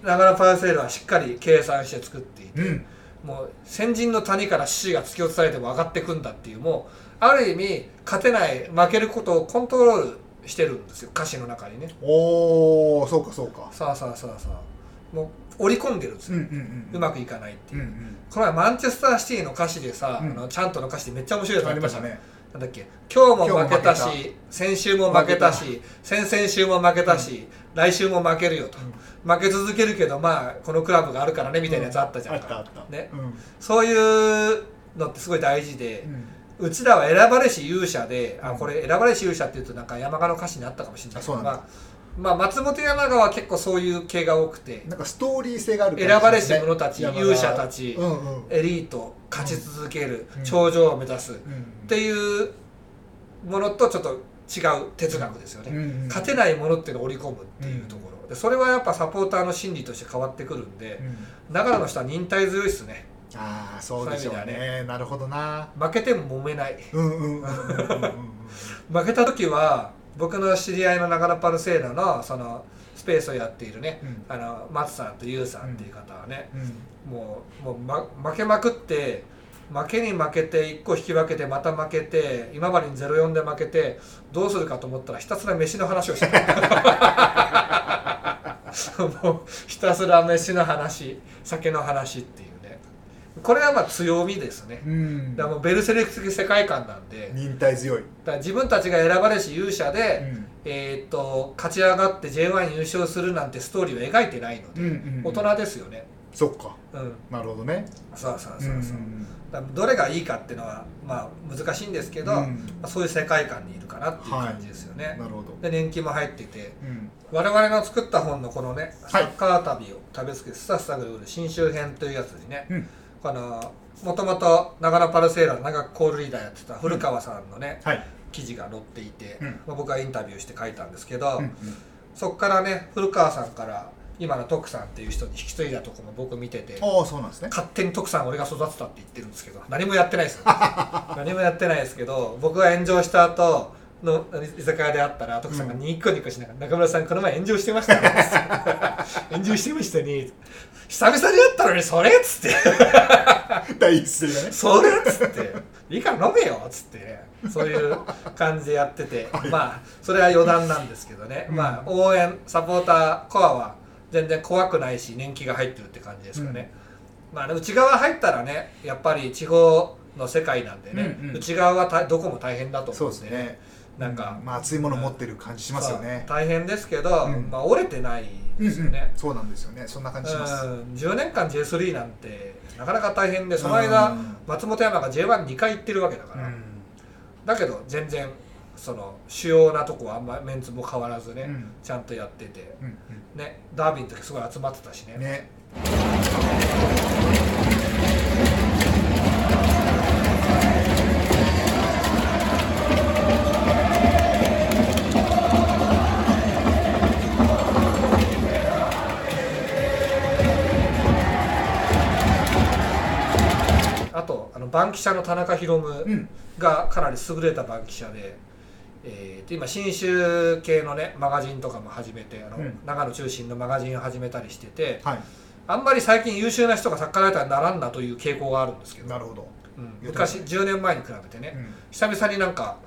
B: 長野パーセールはしっかり計算して作っていて、
A: うん
B: もう先人の谷から死が突き落とされても上がっていくんだっていうもうある意味勝てない負けることをコントロールしてるんですよ歌詞の中にね。
A: おおそうかそうか。
B: さあさあさあさあ。もう織り込んでるんですよ、
A: うんうん
B: うまくいかないっていう、
A: うんうん。
B: この前マンチェスターシティの歌詞でさ、
A: うん。
B: あのちゃんとの歌詞でめっちゃ面白いやつ
A: ありましたね
B: なんだっけ？今日も負けたし先週も負けたし先々週も負けたし、来週も負けるよと、負け続けるけどまあこのクラブがあるからねみたいなやつあったじゃん。
A: あったあった。
B: ね。
A: うん。
B: そういうのってすごい大事で
A: う、
B: ちらは選ばれし勇者で、あこれ選ばれし勇者っていうとなんか山鹿の歌詞にあったかもしれないけどまあ、まあ松本山鹿は結構そういう系が多くて。
A: なんかストーリー性がある
B: 選ばれし者たち勇者たち
A: うんうん。
B: エリート勝ち続ける、
A: うん。
B: 頂上を目指す。っ
A: うん。
B: ていうものとちょっと違う哲学ですよね、
A: うんうん
B: 勝てないものっていうのを織り込むっていうところ、でそれはやっぱサポーターの心理として変わってくるんで
A: うん。
B: 長野の人は忍耐強いっすね。
A: ああそうでしょう
B: そういう意味で
A: ね。なるほどな。
B: 負けても揉めない。負けた時は僕の知り合いの長野パルセーラのそのスペースをやっているね、
A: うん。
B: あの松さんとユウさんっていう方はね、
A: うん。
B: もうもう、ま、負けまくって負けに負けて1個引き分けてまた負けて今までに0-4で負けてどうするかと思ったらひたすら飯の話をしてた。もうひたすら飯の話酒の話っていう。ねこれはまあ強みですね。
A: うん。
B: だもうベルセルク的世界観なんで。
A: 忍耐強い。
B: だ自分たちが選ばれし勇者で、
A: うん。
B: えーっと勝ち上がって J1 優勝するなんてストーリーを描いてないので、
A: うんうん
B: 大人ですよね。
A: そっか。
B: うん。
A: なるほどね。
B: そうそうそうそう、
A: ん
B: だからどれがいいかっていうのはまあ難しいんですけど、
A: うん。
B: まあ、そういう世界観にいるかなっていう感じですよね、
A: なるほど。
B: で年金も入ってて。
A: うん。
B: 我々の作った本のこのね「サ
A: はい。
B: ッカー旅を食べつけスタスタグル新州編」というやつにね、
A: うん
B: このもともと長野パルセーラーの長くコールリーダーやってた古川さんのね、
A: はい。
B: 記事が載っていて、
A: うん。
B: まあ、僕はインタビューして書いたんですけど、
A: うん
B: そこからね古川さんから今の徳さんっていう人に引き継いだとこも僕見てて
A: ああそうなんですね。
B: 勝手に徳さん俺が育てたって言ってるんですけど何もやってないですよ 何もやってないですけど僕が炎上した後の居酒屋で会ったら徳さんがニコニコしながら「中村さんこの前炎上してましたね」炎上してましたね」久々に会ったのにそれ」っつって。
A: 第一声がね「
B: それ」っつって「いいから飲めよ」っつって。ねそういう感じでやってて。まあそれは余談なんですけどね、
A: うん。
B: まあ応援サポーターコアは全然怖くないし年季が入ってるって感じですかね、まあね内側入ったらねやっぱり地方の世界なんでね、
A: うんうん。
B: 内側はたどこも大変だと
A: そう
B: 思うんで。
A: ですね
B: なんか、
A: まあ熱いもの持ってる感じしますよね。
B: 大変ですけど、
A: うん。
B: まあ折れてない
A: うん
B: ですよね、
A: うんそうなんですよね。そんな感じします。
B: うん10年間 J3 なんてなかなか大変でその間、
A: うん
B: 松本山が J12 回行ってるわけだから、
A: うん。
B: だけど全然その主要なとこはあんまメンツも変わらずね、
A: うん。
B: ちゃんとやってて。
A: うん
B: ねダービーの時すごい集まってたしね。
A: うんね
B: バンキシャの田中宏夢
A: うん。
B: がかなり優れたバンキシャで、えーと今新州系のねマガジンとかも始めてあの、
A: うん。
B: 長野中心のマガジンを始めたりしてて
A: はい。
B: あんまり最近優秀な人がサッカーライターにならんなという傾向があるんですけど、
A: なるほど。
B: うん。昔10年前に比べてね、
A: うん。
B: 久々になんか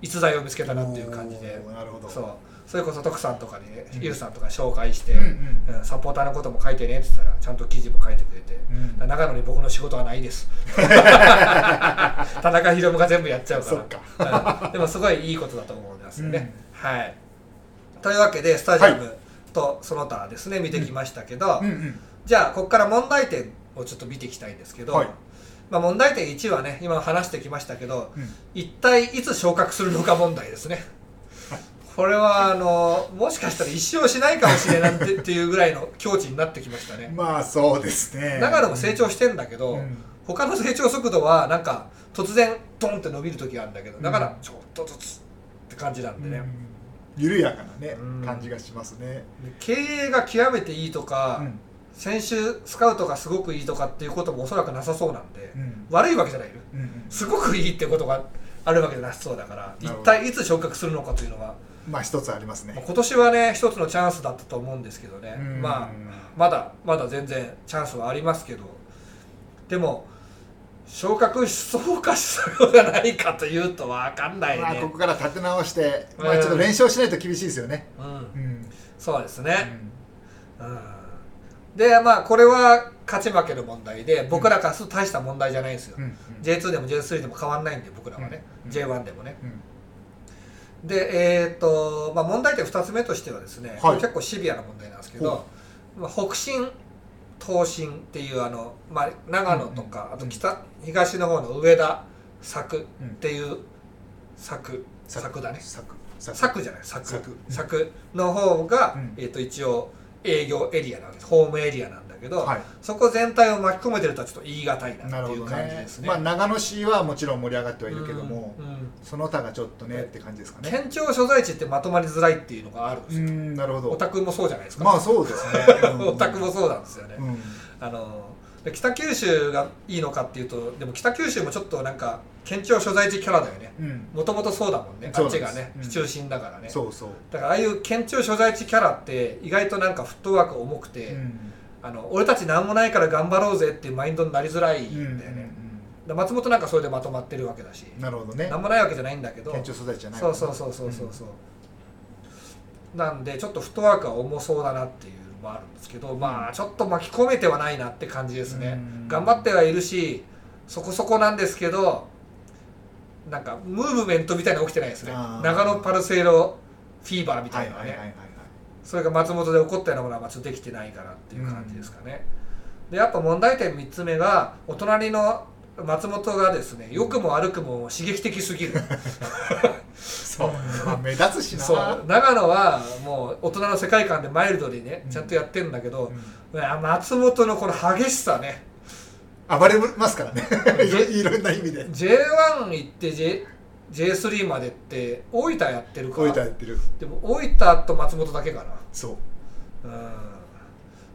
B: 逸材を見つけたなっていう感じで。
A: なるほど。
B: そうそれこそ徳さんとかにね、
A: うん。
B: ゆうさんとか紹介して、
A: うんうん。
B: うんサポーターのことも書いてねって言ったらちゃんと記事も書いてくれて、
A: うん。
B: 長野に僕の仕事はないです。田中宏夢が全部やっちゃうから。でもすごいいいことだと思いますよね、
A: うん。
B: はい。というわけでスタジアムとその他ですね見てきましたけど、
A: うん。うん
B: じゃあここから問題点をちょっと見ていきたいんですけど、
A: はい。
B: まあ、問題点1はね今話してきましたけど、
A: うん。
B: 一体いつ昇格するのか問題ですねこれはあのもしかしたら一生しないかもしれないっていうぐらいの境地になってきましたね。
A: まあそうですね。
B: 長野も成長してんだけど、
A: うん。
B: 他の成長速度はなんか突然ドンって伸びる時があるんだけどだからちょっとずつって感じなんでね、
A: うん。緩やかなね
B: うん。
A: 感じがしますね。
B: で経営が極めていいとか、
A: うん。
B: 選手スカウトがすごくいいとかっていうこともおそらくなさそうなんで、
A: うん。
B: 悪いわけじゃないよ。
A: うんうん。
B: すごくいいってことがあるわけじゃなさそうだから一体いつ昇格するのかというのは、
A: まあ一つありますね。
B: まあ今年はね一つのチャンスだったと思うんですけどね、
A: うん。
B: まあまだまだ全然チャンスはありますけど。でも昇格しそうかしそうじゃないかというと分かんないね、
A: まあここから立て直してま
B: うん。
A: あちょっと連勝しないと厳しいですよね。
B: うん。
A: うん。
B: そうですね、うん。でまあこれは勝ち負けの問題で僕らからすると大した問題じゃないんですよ、
A: うん。うん。
B: J2 でも J3 でも変わんないんで僕らはね、
A: うん。
B: J1 でもね。
A: うん
B: でえっ、と、まあ、問題点2つ目としてはですね、
A: はい。
B: 結構シビアな問題なんですけ
A: ほ
B: ど、まあ、北進東進っていうあの、まあ、長野とか、
A: うん
B: あと北東の方の上田佐久っていう佐久佐久だね。
A: 作。
B: 佐久じゃない佐久
A: 佐久
B: 佐久の方が、
A: うん。
B: えー、と一応営業エリアなんです。ホームエリアなんだけど、
A: はい。
B: そこ全体を巻き込めてるとはちょっと言い難いなっていう感じですね。
A: まあ長野市はもちろん盛り上がってはいるけども
B: うんうん
A: その他がちょっとねって感じですかね。
B: 県庁所在地ってまとまりづらいっていうのがあるんで
A: う
B: すよ。
A: んなるほど。
B: オタクもそうじゃないですか。
A: まあそうですね。
B: オタクもそうなんですよね。
A: うん。
B: あので北九州がいいのかっていうとでも北九州もちょっとなんか県庁所在地キャラだよね。
A: うん。
B: もともとそうだもんね。あっちがね、
A: うん。
B: 中心だからね。
A: そうそう。
B: だからああいう県庁所在地キャラって意外となんかフットワーク重くて、
A: うん
B: あの俺たち何もないから頑張ろうぜっていうマインドになりづらい
A: うん
B: んだよね、で松本なんかそれでまとまってるわけだし。
A: なるほどね。
B: 何もないわけじゃないんだけど。
A: 県庁所在地じゃない
B: そうそうそうそうそうそう、なんでちょっとフットワークは重そうだなっていうのもあるんですけどまあちょっと巻き込めてはないなって感じですね、
A: うん。
B: 頑張ってはいるしそこそこなんですけどなんかムーブメントみたいなの起きてないですね。長野パルセイロフィーバーみたいなねそれが松本で起こったようなものはまあちょっとできてないかなっていう感じですかね、でやっぱ問題点3つ目がお隣の松本がですね良くも悪くも刺激的すぎる。
A: そう。まあ目立つしな。
B: そう。長野はもう大人の世界観でマイルドにね
A: うん。
B: ちゃんとやってるんだけど
A: う、ん。
B: 松本のこの激しさね。
A: 暴れますからね。いろ いろんな意味で。
B: J1 行って J J3 までって大分やってるか
A: こういうやってる。
B: でも大分と松本だけかな。
A: そう。
B: うん。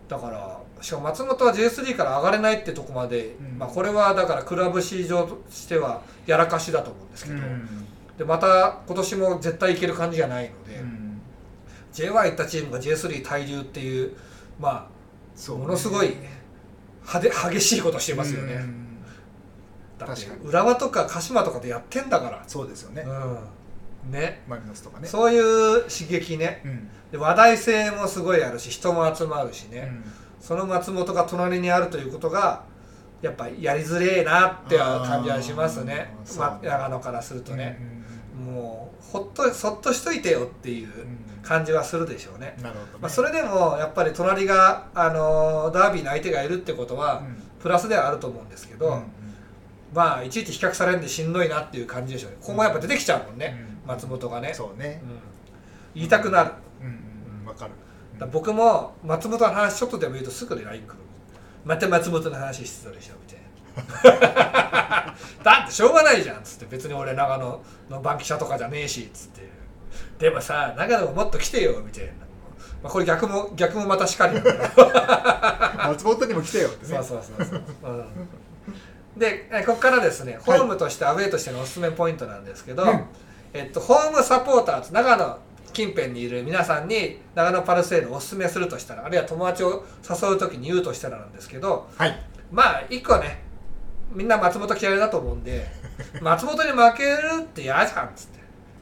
B: だからしかも松本は J3 から上がれないってとこまで、
A: うん。
B: まあ、これはだからクラブ市場としてはやらかしだと思うんですけど、
A: うん。
B: でまた今年も絶対いける感じじゃないので、
A: うん。
B: J1 行ったチームが J3 滞留っていうまあものすごい派手激しいことしてますよね、
A: うん
B: だって
A: 確かに。
B: 浦和とか鹿島とかでやってんだから、
A: そうですよね。
B: うん。ね。
A: マリノスとかね。
B: そういう刺激ね。
A: うん。
B: で話題性もすごいあるし人も集まるしね、
A: うん。
B: その松本が隣にあるということがやっぱやりづれえなって感じはしますね。ま、長野からするとね、
A: うん。
B: もうほっとそっとしといてよっていう
A: うん。
B: 感じはするでしょうね、
A: なるほどね。
B: まあ、それでもやっぱり隣が、あのーダービーの相手がいるってことは
A: うん。
B: プラスではあると思うんですけど、
A: うん
B: まあいちいち比較されるんでしんどいなっていう感じでしょうね。ここもやっぱ出てきちゃうもんね、
A: うん。
B: 松本がね、
A: そうね。
B: うん。言いたくなる。
A: うん。わかる。
B: 僕も松本の話ちょっとでも言うとすぐで LINE 来るまた松本の話してたでしょみたいな。だってしょうがないじゃんっつって別に俺長野のバンキシャとかじゃねえしっつって。でもさ長野ももっと来てよみたいな、まあ、これ逆も逆もまたしかり
A: 松本にも来てよってね。
B: そうそうそうそう、うん、でえここからですねホームとして、アウェーとしてのおすすめポイントなんですけど、
A: うん。
B: えっと、ホームサポーターズ長野近辺にいる皆さんに長野パルセールをおすすめするとしたらあるいは友達を誘う時に言うとしたらなんですけど
A: はい。
B: まあ一個ねみんな松本嫌いだと思うんで 松本に負けるって嫌じゃんっつって。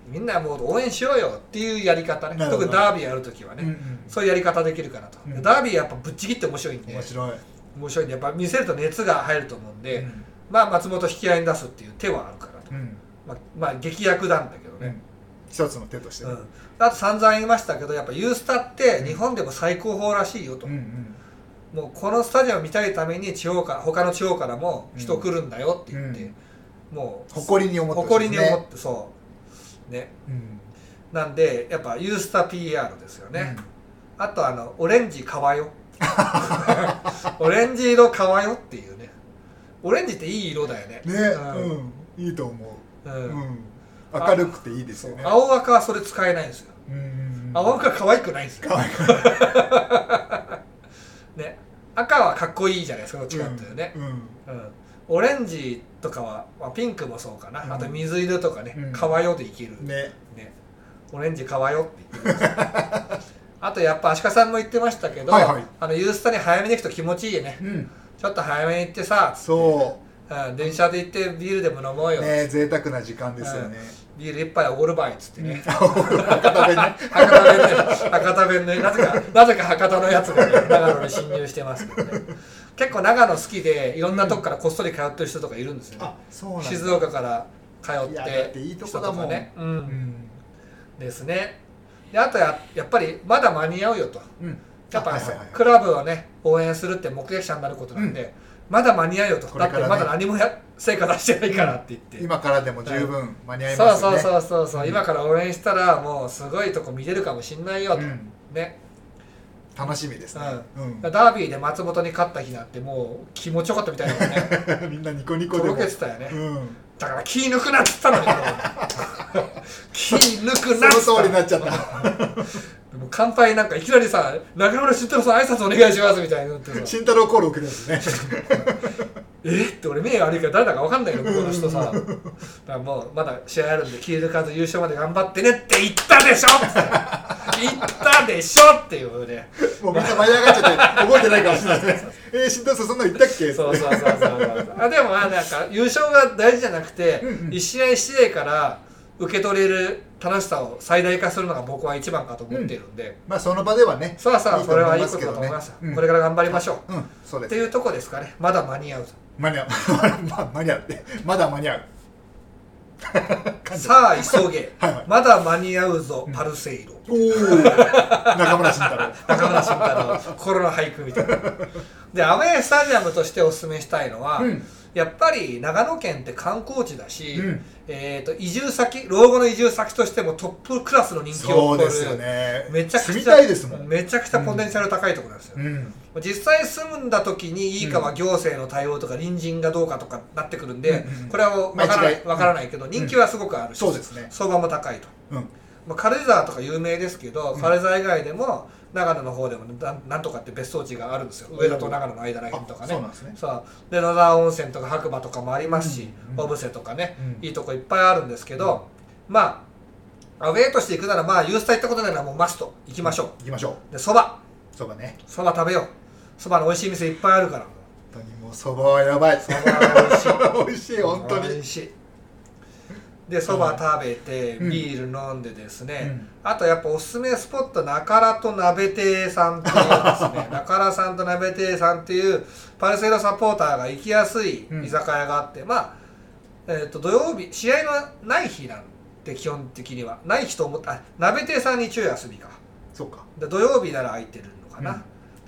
B: みんなもう応援しようよっていうやり方ね。特にダービーやる時はね、
A: うんうん。
B: そういうやり方できるかなと、
A: うん。
B: ダービーやっぱぶっちぎって面白いんで。
A: 面白い
B: 面白いんでやっぱ見せると熱が入ると思うんで、
A: うん。
B: まあ松本引き合いに出すっていう手はあるかなと、
A: うん。
B: まあ、まあ劇薬なんだけどね、
A: うん。一つの手としてね。
B: うん、あと散々言いましたけどやっぱユースタって日本でも最高峰らしいよと、
A: うんうん
B: もうこのスタジアム見たいために地方から他の地方からも人来るんだよって言って、もう
A: 誇りに思ってほしい
B: 誇りに思ってそう。ね。
A: うん。
B: なんでやっぱユースタ PR ですよね、あとあのオレンジかわよ オレンジ色かわよっていうね。オレンジっていい色だよね。
A: ねうん、いいと思う、
B: うん。
A: うん、明るくていいですよね。
B: 青赤はそれ使えないんですよ。青赤可愛くないんですよ。ね。赤はかっこいいじゃないですかどっちかっていうとね、
A: うん。
B: うん。オレンジとかは、まあ、ピンクもそうかな、
A: うん。
B: あと水色とかね。
A: うん。
B: かわよでいける、
A: ね。
B: ね、オレンジかわよって言ってる あとやっぱ足利さんも言ってましたけど、
A: はいはい。
B: あのユースタに早めに行くと気持ちいいよね。
A: うん。
B: ちょっと早めに行ってさ、
A: そ
B: う。ん、電車で行ってビールでも飲もうよ、
A: うね贅沢な時間ですよね、
B: ビール一杯おごるばいっつってね、
A: 博多弁ね。
B: 博多弁で博多弁でなぜかなぜか博多のやつが、ね、長野に侵入してますけどね。結構長野好きでいろんなとこからこっそり通ってる人とかいるんですよね、静岡から通って
A: いいとこだもん。
B: ね、う、
A: うんん。
B: ですねであとややっぱりまだ間に合うよと。
A: うん。
B: やっぱ、
A: はいはいはい。
B: クラブをね応援するって目撃者になることなんで、まだ間に合うよと、だってまだ何もや成果出してないからって言って、
A: 今からでも十分間に合い
B: そうそう
A: ますよね。
B: そうそうそう、
A: うん。
B: 今から応援したらもうすごいとこ見れるかもしんないよと、
A: うん。
B: ね。
A: 楽しみですね、うん。
B: ダービーで松本に勝った日なんてもう気持ちよかったみたいなもんね。
A: みんなニコニコ
B: とろけてたよね、
A: うん
B: だから気抜くなって言ったのに。気抜くなっつ
A: その通りになっちゃった
B: でも乾杯なんかいきなりさ中村慎太郎さん挨拶お願いしますみたいになってさ。
A: 慎太郎コール受けたんですね。
B: え？って俺目悪いから誰だか分かんないの向こうの人さ。だからもうまだ試合あるんで気抜かず優勝まで頑張ってねって言ったでしょって。言ったでしょっていうね。
A: もうみんな舞い上がっちゃって覚えてないかもしれない えー、慎太郎さんそんなの言ったっけ？
B: そうそうそうそう。あでもまあなんか優勝が大事じゃなくて、
A: うんうん。
B: 一試合一試合から受け取れる楽しさを最大化するのが僕は一番かと思っているんで、
A: まあその場ではね
B: さあさあそれはいいことだと思います、
A: うん。
B: これから頑張りましょう、
A: うん。そうです
B: っていうとこですかね。まだ間に合うと
A: 間に合う。ま間に合う。ってまだ間に合う。
B: さあ急げ。
A: はいはい。
B: まだ間に合うぞ、パルセイロ。
A: おお中村慎太郎。
B: 中村慎太郎。心の俳句みたいな。でアウェースタジアムとしてお勧めしたいのは、
A: うん
B: やっぱり長野県って観光地だし、
A: うん。
B: えー、と移住先老後の移住先としてもトップクラスの人気を誇る
A: そうですよね。
B: めちゃくちゃ
A: 住みたいですもん
B: めちゃくちゃポテンシャル高いところなんですよ、
A: うん。
B: 実際住んだ時にいいかは行政の対応とか隣人がどうかとかなってくるんで、
A: うんうん
B: これは分からない,、わからないけど人気はすごくあるし、
A: そうですね。
B: 相場も高いと、
A: うん。
B: まあ、軽井沢とか有名ですけど、
A: うん。
B: 軽井沢以外でも長野の方でもなんとかって別荘地があるんですよ。上田と長野の間らへんとか
A: あ
B: ね
A: そうなんですね。
B: 野沢温泉とか白馬とかもありますし、
A: うん。うん
B: 小布施とかね、
A: うん。
B: いいとこいっぱいあるんですけど、まあアウェーとして行くならまあユースタ行ったことないならもうマスト行きましょ
A: 行きましょ
B: う。でそば。
A: うそばね。
B: そば食べよう。そばの美味しい店いっぱいあるから。
A: 本当にもうそばはやばい。
B: そばは美味しい。
A: 美味しい本当に。
B: 美味しいでそば食べて
A: うん。
B: ビール飲んでですね、
A: うん。
B: あとやっぱおすすめスポット中良と鍋亭さんっていうですね。中良さんと鍋亭さんっていうパルセイロサポーターが行きやすい居酒屋があって、まあ、えー、と土曜日試合のない日なんで基本的にはない日と思ってあ鍋亭さんに昼休みか。
A: そうか。
B: で土曜日なら空いてるのかな、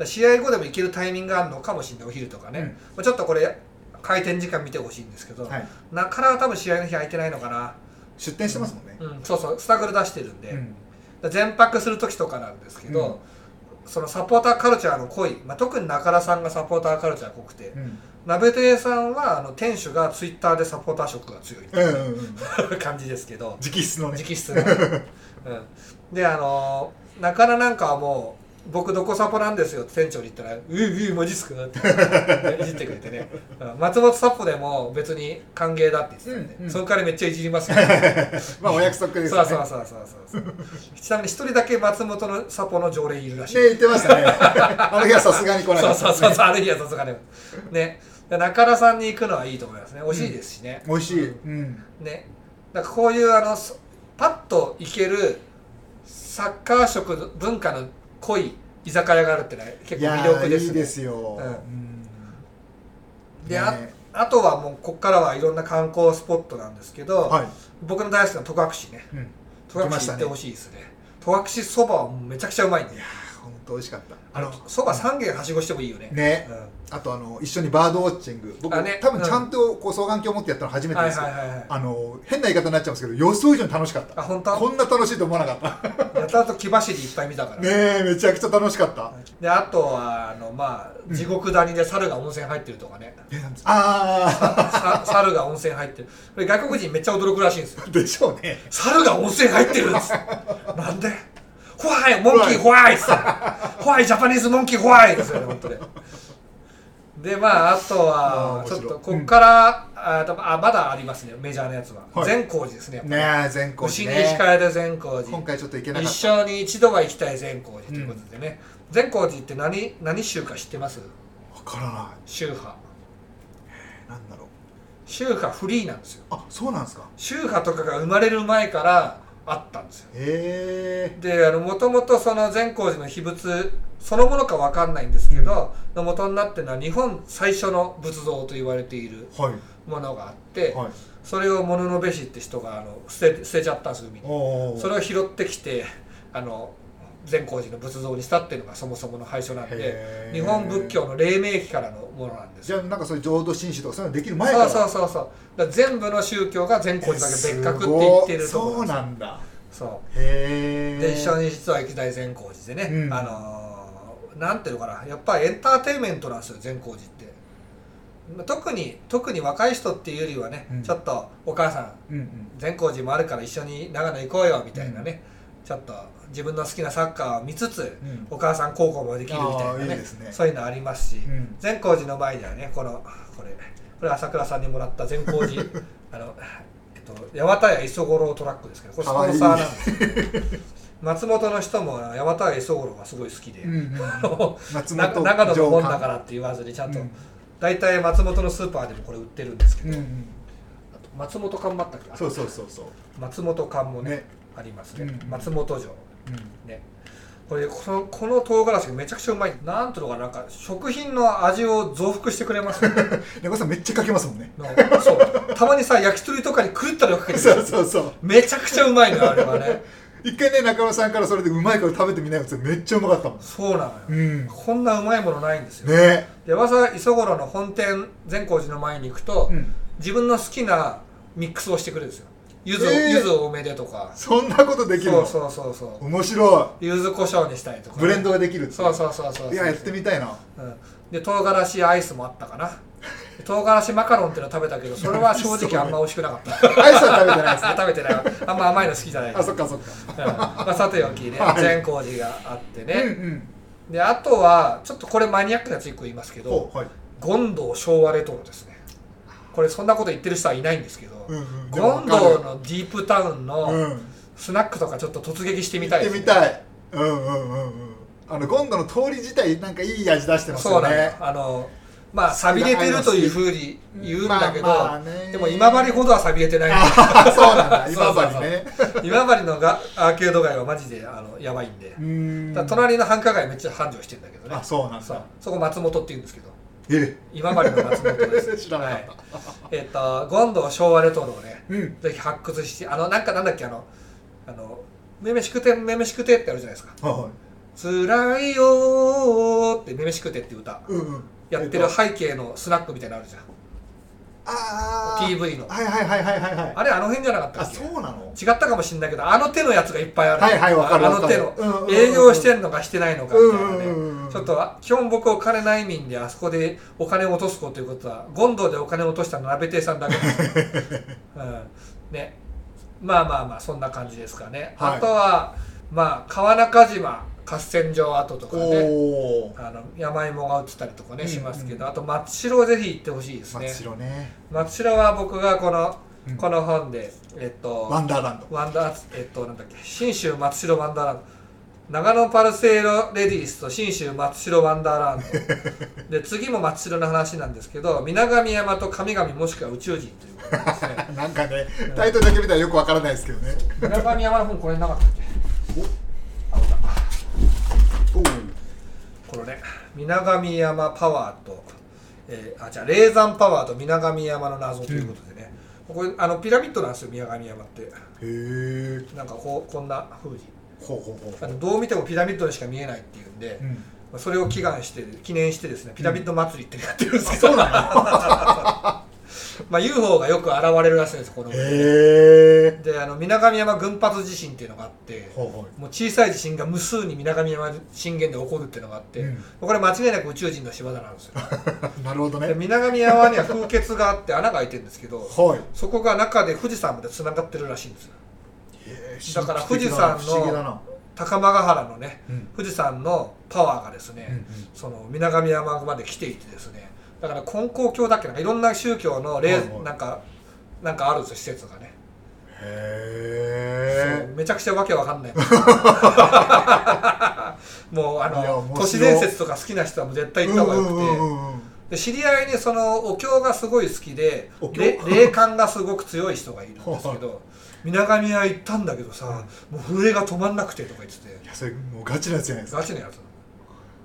B: 試合後でも行けるタイミングがあるのかもしれない。お昼とかね、
A: うん。
B: まあちょっとこれ開店時間見てほしいんですけど、
A: はい。
B: 中良は多分試合の日空いてないのかな、
A: 出店してますもんね。
B: うん、そうそう。スタグル出してるんで、
A: うん。
B: 全泊する時とかなんですけど、そのサポーターカルチャーの濃い、まあ、特に中田さんがサポーターカルチャー濃くて
A: うん。
B: 鍋亭さんはあの店主がツイッターでサポーター色が強い
A: うんうんうん。
B: 感じですけど。
A: 直筆のね。
B: 直筆の、うん、であの中田なんかはもう僕どこサポなんですよって店長に言ったら「ういうマジっすか?」っていじってくれてね。うん。松本サポでも別に歓迎だって言ってたんで、
A: うんうん。
B: その代わりめっちゃいじりますよ
A: まあお約束ですね。
B: そうそうそうそうそうちなみに一人だけ松本のサポの常連いるらしい、
A: ね言ってましたね。あの日はさすがに来なかった。
B: そうそうそうそう。ある日はさすがにね。で中田さんに行くのはいいと思いますね。美味しいですしね、
A: 美味しい。うん。
B: ね。だからこういうあのそパッと行けるサッカー食の文化の濃い居酒屋があるってのは結構魅力です
A: ーいいですよ。
B: うん。
A: うん。
B: であ
A: ね。
B: あとはもうこっからはいろんな観光スポットなんですけど、
A: はい。
B: 僕の大好きな戸隠ね。
A: うん。
B: 戸隠行ってほしいですね。戸隠そばはめちゃくちゃうまいんで
A: 美味しかった。
B: あのそば3軒はしごしてもいいよね。
A: ね。あとあの一緒にバードウォッチング。僕、
B: あね。
A: 多分ちゃんとこう双眼鏡を持ってやったの初めて
B: はい
A: ですあの変な言い方になっちゃうんですけど予想以上に楽しかった。
B: あ本当？
A: こんな楽しいと思わなかった。
B: やたらと木走りいっぱい見たから。
A: ねえめちゃくちゃ楽しかった。
B: であとはあのまあ地獄谷で猿が温泉入ってるとかね、
A: えなんですあ
B: さ猿が温泉入ってる。これ外国人めっちゃ驚くらしいんですよ。
A: あでしょうね。
B: 猿が温泉入ってるんです。なんで？ホワイモンキーホワイっすホワイジャパニーズモンキーホワイですよね 本当ね。でまああと
A: あ
B: はちょっとこっから、あ多分あまだありますねメジャーなやつは、
A: はい。
B: 善光寺ですねやっぱり。
A: ねえ全国
B: 牛に
A: ね
B: 控える善光寺。
A: 今回ちょっと行けなかった。
B: 一生に一度は行きたい善光寺ということでね、善光寺って何何宗か知ってます？
A: わからない。
B: 宗派。
A: なんだろう。
B: 宗派フリーなんですよ。
A: あそうなんですか。
B: 宗派とかが生まれる前からあったんですよ。でもともとその善光寺の秘仏そのものかわかんないんですけど、の元になってるのは日本最初の仏像と言われている
A: はい。
B: ものがあって、
A: はい。
B: それを物のべしって人があの捨て捨てちゃったんです海に。それを拾ってきてあの善光寺の仏像にしたっていうのがそもそもの最初なんで日本仏教の黎明期からのものなんです。よ
A: じゃあなんかそういう浄土真宗とかそういうのできる前から。
B: そうそうそうそう。だから全部の宗教が善光寺だけ別格って言ってるところ
A: そう
B: なん
A: だ。
B: そう。
A: へえ
B: で一緒に実は行きたい善光寺でね、
A: うん。
B: あのーなんていうのかな。やっぱりエンターテインメントなんですよ善光寺って。まあ特に特に若い人っていうよりはね、
A: うん。
B: ちょっとお母さん
A: うんうん。
B: 善光寺もあるから一緒に長野行こうよみたいなね、ちょっと自分の好きなサッカーを見つつ、
A: ん。
B: お母さん孝行もできるみたいなね
A: ね。
B: そういうのありますし、
A: うん。
B: 善光寺の前にはねこのこれこれ朝倉さんにもらった善光寺 あのえっと八幡屋磯五郎トラックですけどこれスポンサーなんですよ。松本の人も八幡屋磯五郎がすごい好きで、
A: うんうん
B: 長野のもんだ
A: 上
B: からって言わずにちゃんと、
A: うん。
B: 大体松本のスーパーでもこれ売ってるんですけど、
A: うんうん。
B: 松本缶もあったっけ？
A: そうそうそうそう。
B: 松本缶もね
A: ね。
B: ありますね、
A: うん。
B: 松本城
A: うん。
B: ね。これこのこの唐辛子がめちゃくちゃうまい。なんていうのかななんか食品の味を増幅してくれます。よ ね
A: 猫さんめっちゃかけますもんね。
B: のそう。たまにさ焼き鳥とかに狂ったらかけて
A: そう
B: る
A: そうそう。
B: めちゃくちゃうまいのよあれはね。
A: 一回ね中村さんからそれでうまいから食べてみないよってめっちゃうまかったもん。
B: そうなのよ、
A: うん。
B: こんなうまいものないんですよ、
A: ね。
B: でわざわざ磯五郎の本店善光寺の前に行くと、
A: うん。
B: 自分の好きなミックスをしてくれるんですよ柚子,、
A: えー。
B: 柚子多めでとか。
A: そんなことできるの？
B: そうそうそうそう。
A: 面白
B: 柚子胡椒にしたりとか
A: いブレンドができる
B: そうそうそうそう
A: いややってみたいな。
B: うん、で唐辛子アイスもあったかな。唐辛子マカロンっていうの食べたけどそれは正直あんま美味しくなかった。
A: アイスは食べてないですね。
B: 食べてないわあんま甘いの好きじゃない。
A: あそっかそっか。
B: うん。まあ、さておきね。
A: はい。
B: 善光寺があってね、
A: うんうん。
B: であとはちょっとこれマニアックなやつ1個言いますけど
A: はい。
B: 権堂昭和レトロですね。これそんなこと言ってる人はいないんですけど、
A: うんうん。
B: 権堂のディープタウン
A: う
B: の
A: ん。
B: スナックとかちょっと突撃してみたい
A: 行ってみたい。うんうんうんうん。あのゴンドの通り自体なんかいい味出してます
B: そうなんだ。よ
A: よね
B: あのまあ錆びれてるというふうに言うんだけど、
A: まあまあね。
B: でも今治ほどは錆びれてない。
A: そうなんだ。今治ね。
B: 今治のがアーケード街はマジであのやばいんで、隣の繁華街めっちゃ繁盛してるんだけどね。
A: あそうなんだ。
B: そこ松本って言うんですけど。
A: え
B: 今治の松本です。
A: 知らなかった。
B: はい、えっ、と権堂昭和レトロをね
A: うん。
B: ぜひ発掘してあのなんかなんだっけあのあの「めめしくてめめしくて」ってあるじゃないですか。
A: は「
B: つらい。よー」って「めめしくて」って歌
A: いうんうん。
B: やってる背景のスナックみたいなのあるじゃん
A: ああ
B: PV の
A: はいはいはいはいはいはい。
B: あれあの辺じゃなかった
A: あ
B: っけ？
A: そうなの？
B: 違ったかもしれないけどあの手のやつがいっぱいある。
A: はいはいわかる
B: あの手の
A: うんうんうん
B: 営業してんのかしてないのかみたいな。ね
A: うんうんうんうん。
B: ちょっと基本僕お金ない民であそこでお金を落とすことということは権堂でお金を落としたのは鍋亭さんだけです、うん、ね。まあまあまあそんな感じですかね、
A: はい。
B: あとはまあ川中島合戦場跡とかねあの山芋が売ってたりとかね、
A: うん
B: しますけどあと松代ぜひ行ってほしいですね。
A: 松代ね。
B: 松代は僕がこの、
A: うん。
B: この本でえっと
A: ワンダーランド。
B: ワンダーえっとなんだっけ信州松代ワンダーランド。長野パルセーロレディースと信州松代ワンダーランド。で次も松代の話なんですけど水上山と神々もしくは宇宙人ということですね。
A: なんかねタイトルだけ見たらよくわからないですけどね。
B: 水上山の本これなかったっけ？このね水上山パワーと、えーあじゃあ霊山パワーと水上山の謎ということでね、これあのピラミッドなんですよ水上山って。
A: へえ
B: なんかこうこんな風に。
A: ほうほうほう
B: あのどう見てもピラミッドにしか見えないっていうんで、
A: うん。
B: それを祈願して記念してですねピラミッド祭りってやってるんですけど、
A: そうなの？
B: まあ UFO がよく現れるらしいんですこの
A: へえ
B: であの水上山群発地震っていうのがあってもう小さい地震が無数に水上山震源で起こるっていうのがあって、
A: うん。
B: これ間違いなく宇宙人の仕業なんですよ。
A: う なるほどね。
B: で水上山には風穴があって穴が開いてるんですけど
A: はい。
B: そこが中で富士山までつながってるらしいんですだから富士山の高間ヶ原のね
A: うん。
B: 富士山のパワーがですね、
A: うんうん。
B: その水上山まで来ていてですねだから金光教だっけ？なんかいろんな宗教の霊、
A: はいはい。
B: なんかなんかあるんですよ施設がね、
A: へ
B: そうめちゃくちゃわけわかんない。もうあの都市伝説とか好きな人はもう絶対
A: え
B: 行った方がよくて、
A: うんうん
B: で知り合いにそのお経がすごい好きで霊感がすごく強い人がいるんですけど水上屋行ったんだけどさ、もう震えが止まんなくてとか言ってて。
A: いやそれもうガチなやつじゃないですか。
B: ガチなやつ、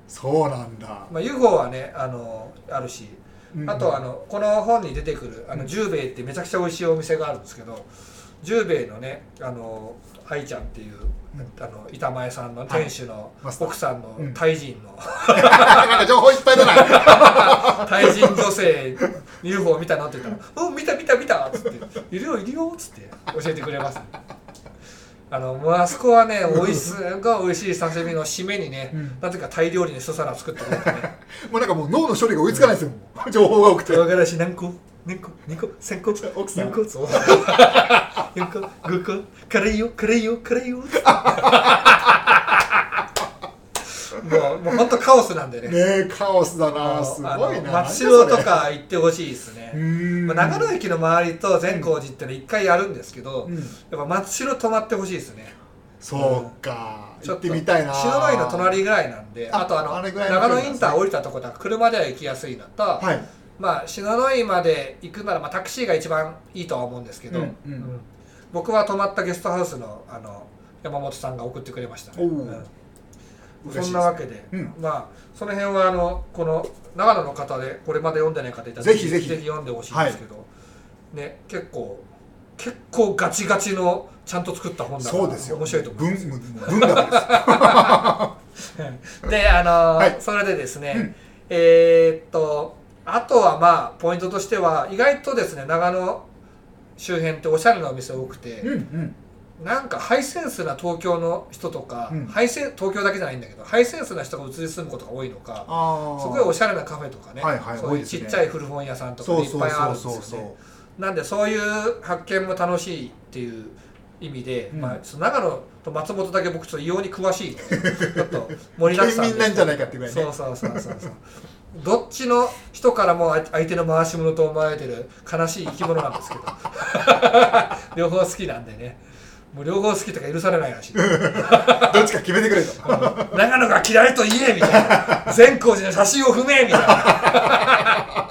A: そうなんだ。
B: まあ、UFO はねあのあるし
A: うん
B: あとはあのこの本に出てくるあの十兵衛ってめちゃくちゃ美味しいお店があるんですけど十兵衛のねあの愛ちゃんっていうあの板前さんの店主の奥さんの
A: うん。
B: タイ人の。
A: なんか情報いっぱいだな
B: タイ人女性 UFO 見たのって言ったら「うん見た見た見た」っつって「いるよいるよ」っつって教えてくれますあのもうあそこはねおいしすごい美味しい刺身の締めにね、
A: うん。
B: なぜかタイ料理に一皿作ってくれてね。
A: もうなんかもう脳の処理が追いつかないですよもう 情報が多くて。
B: 唐辛子何個？2個？2個？3個？
A: 奥さん。
B: 4個？そう。4個？5個？辛いよ？辛いよ？辛いよ？もうもう本当カオスなんでね。
A: ねえカオスだな。すごいな。
B: 松代とか行ってほしいですね。まあ、長野駅の周りと善光寺ってのは1回やるんですけど、
A: うん。
B: やっぱ松代泊まってほしいですね。
A: そうか。行っ
B: ちょっと
A: てみたいな。
B: 篠ノ井の隣ぐらいなんであ
A: あ
B: とあの
A: あれぐらいの
B: 長野インター降りたところだから車では行きやすいのと、
A: はい。
B: まあ篠ノ井まで行くなら、まあ、タクシーが一番いいとは思うんですけど、
A: うんうん
B: 僕は泊まったゲストハウスのあの山本さんが送ってくれましたね、そんなわけで、
A: うん。
B: まあその辺はあのこの長野の方でこれまで読んでない方いたら
A: ぜひぜひ。
B: 読んでほしいんですけど、ね結構結構ガチガチのちゃんと作った本だから
A: そうですよ。
B: 面白いと思います。
A: 文です。
B: であのー
A: はい。
B: それでですね、
A: うん。
B: えーっとあとはまあポイントとしては意外とですね長野周辺っておしゃれなお店多くて、
A: うんうん
B: なんかハイセンスな東京の人とか、
A: うん。
B: ハイセン東京だけじゃないんだけどハイセンスな人が移り住むことが多いのかすごいおしゃれなカフェとかね、
A: はいはい
B: そういうちっちゃい古本屋さんとかいっぱいあるんですよね。なんでそういう発見も楽しいっていう意味で、
A: うん。
B: まあ、その長野と松本だけ僕ちょっと異様に詳しいの。でちょっと盛りだくさん
A: なんじゃないかってぐらいね。
B: そうそうそうそうそう。どっちの人からもあ相手の回し物と思われてる悲しい生き物なんですけど。両方好きなんでねもう両方好きとか許されないらしい。
A: どっちか決めてくれと。
B: 長野が嫌いと言えみたいな。善光寺の写真を踏めみたいな。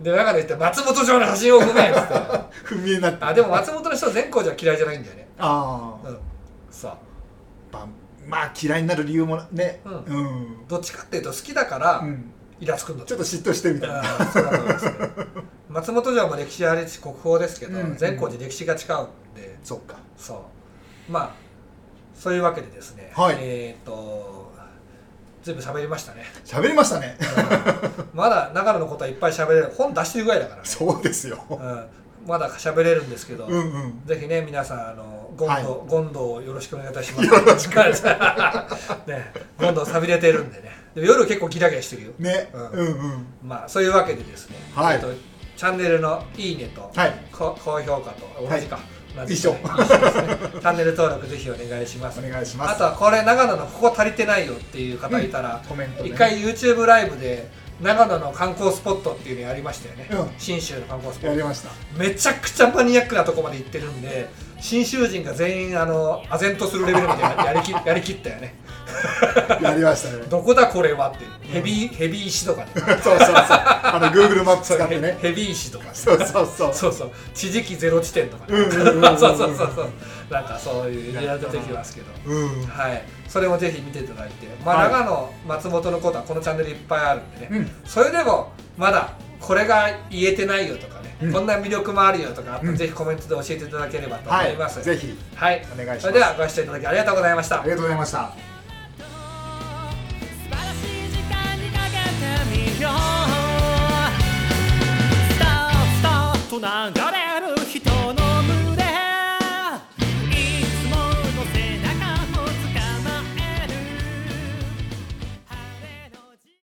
B: で長野行って松本城の写真を踏めっつって。
A: 不明になって。
B: あでも松本の人は善光寺は嫌いじゃないんだよね。
A: ああ
B: うん。さあ
A: まあまあ嫌いになる理由もね。
B: うん。
A: うん。
B: どっちかっていうと好きだから
A: うん。
B: イラつくんだ
A: ちょっと嫉妬してるみたいな。
B: そうだと思いますね松本城も歴史ありし国宝ですけど、
A: うん
B: 善光寺歴史が違うんで。
A: そっか。
B: そう。まあそういうわけでですね、
A: はい。
B: えっ、と全部喋りましたね。
A: 喋りましたね。
B: まだ長野のことはいっぱい喋れる。本出してるぐらいだからね、
A: そうですよ。
B: うん、まだ喋れるんですけど、
A: うんうん。
B: ぜひね皆さんあのゴンド、
A: はい。
B: ゴンドをよろしくお願いいたします。
A: よろしく
B: ねゴンド錆びれてるんでね。でも夜結構ギラギラしてるよ。
A: ね。
B: うん。
A: うんうん。
B: まあそういうわけでですね、
A: はい。
B: えっとチャンネルのいいねと、
A: はい。
B: こ高評価と同じか、同じ
A: 一緒
B: ねチャンネル登録ぜひお願いします。
A: お願いします。
B: あとはこれ長野のここ足りてないよっていう方いたら、
A: コメントでね。
B: 一回 YouTube ライブで長野の観光スポットっていうのやりましたよね、
A: うん。
B: 信州の観光スポット。
A: やりました。
B: めちゃくちゃマニアックなとこまで行ってるんで信州人が全員あの唖然とするレベルまでややりき やりきったよね
A: やりましたね。
B: どこだこれはって。ヘビーヘビー石とかね。
A: そうそうそう。あの Google マップ使ってね。
B: ヘビー石とか。ね
A: そうそうそう。
B: そうそう。地磁気ゼロ地点とか。そうそうそうそう。なんかそういういろいろ出てきますけど。
A: うん
B: はい。それもぜひ見ていただいて。まあ、
A: はい。
B: 長野松本のことはこのチャンネルいっぱいあるんでね、
A: うん。
B: それでもまだこれが言えてないよとかね、
A: うん。
B: こんな魅力もあるよとかぜひコメントで教えていただければと思
A: はい
B: ます、
A: ぜひ。
B: はい。
A: お願いします。
B: それではご視聴いただきありがとうございました。
A: ありがとうございました
C: みよう。スタースターと流れ。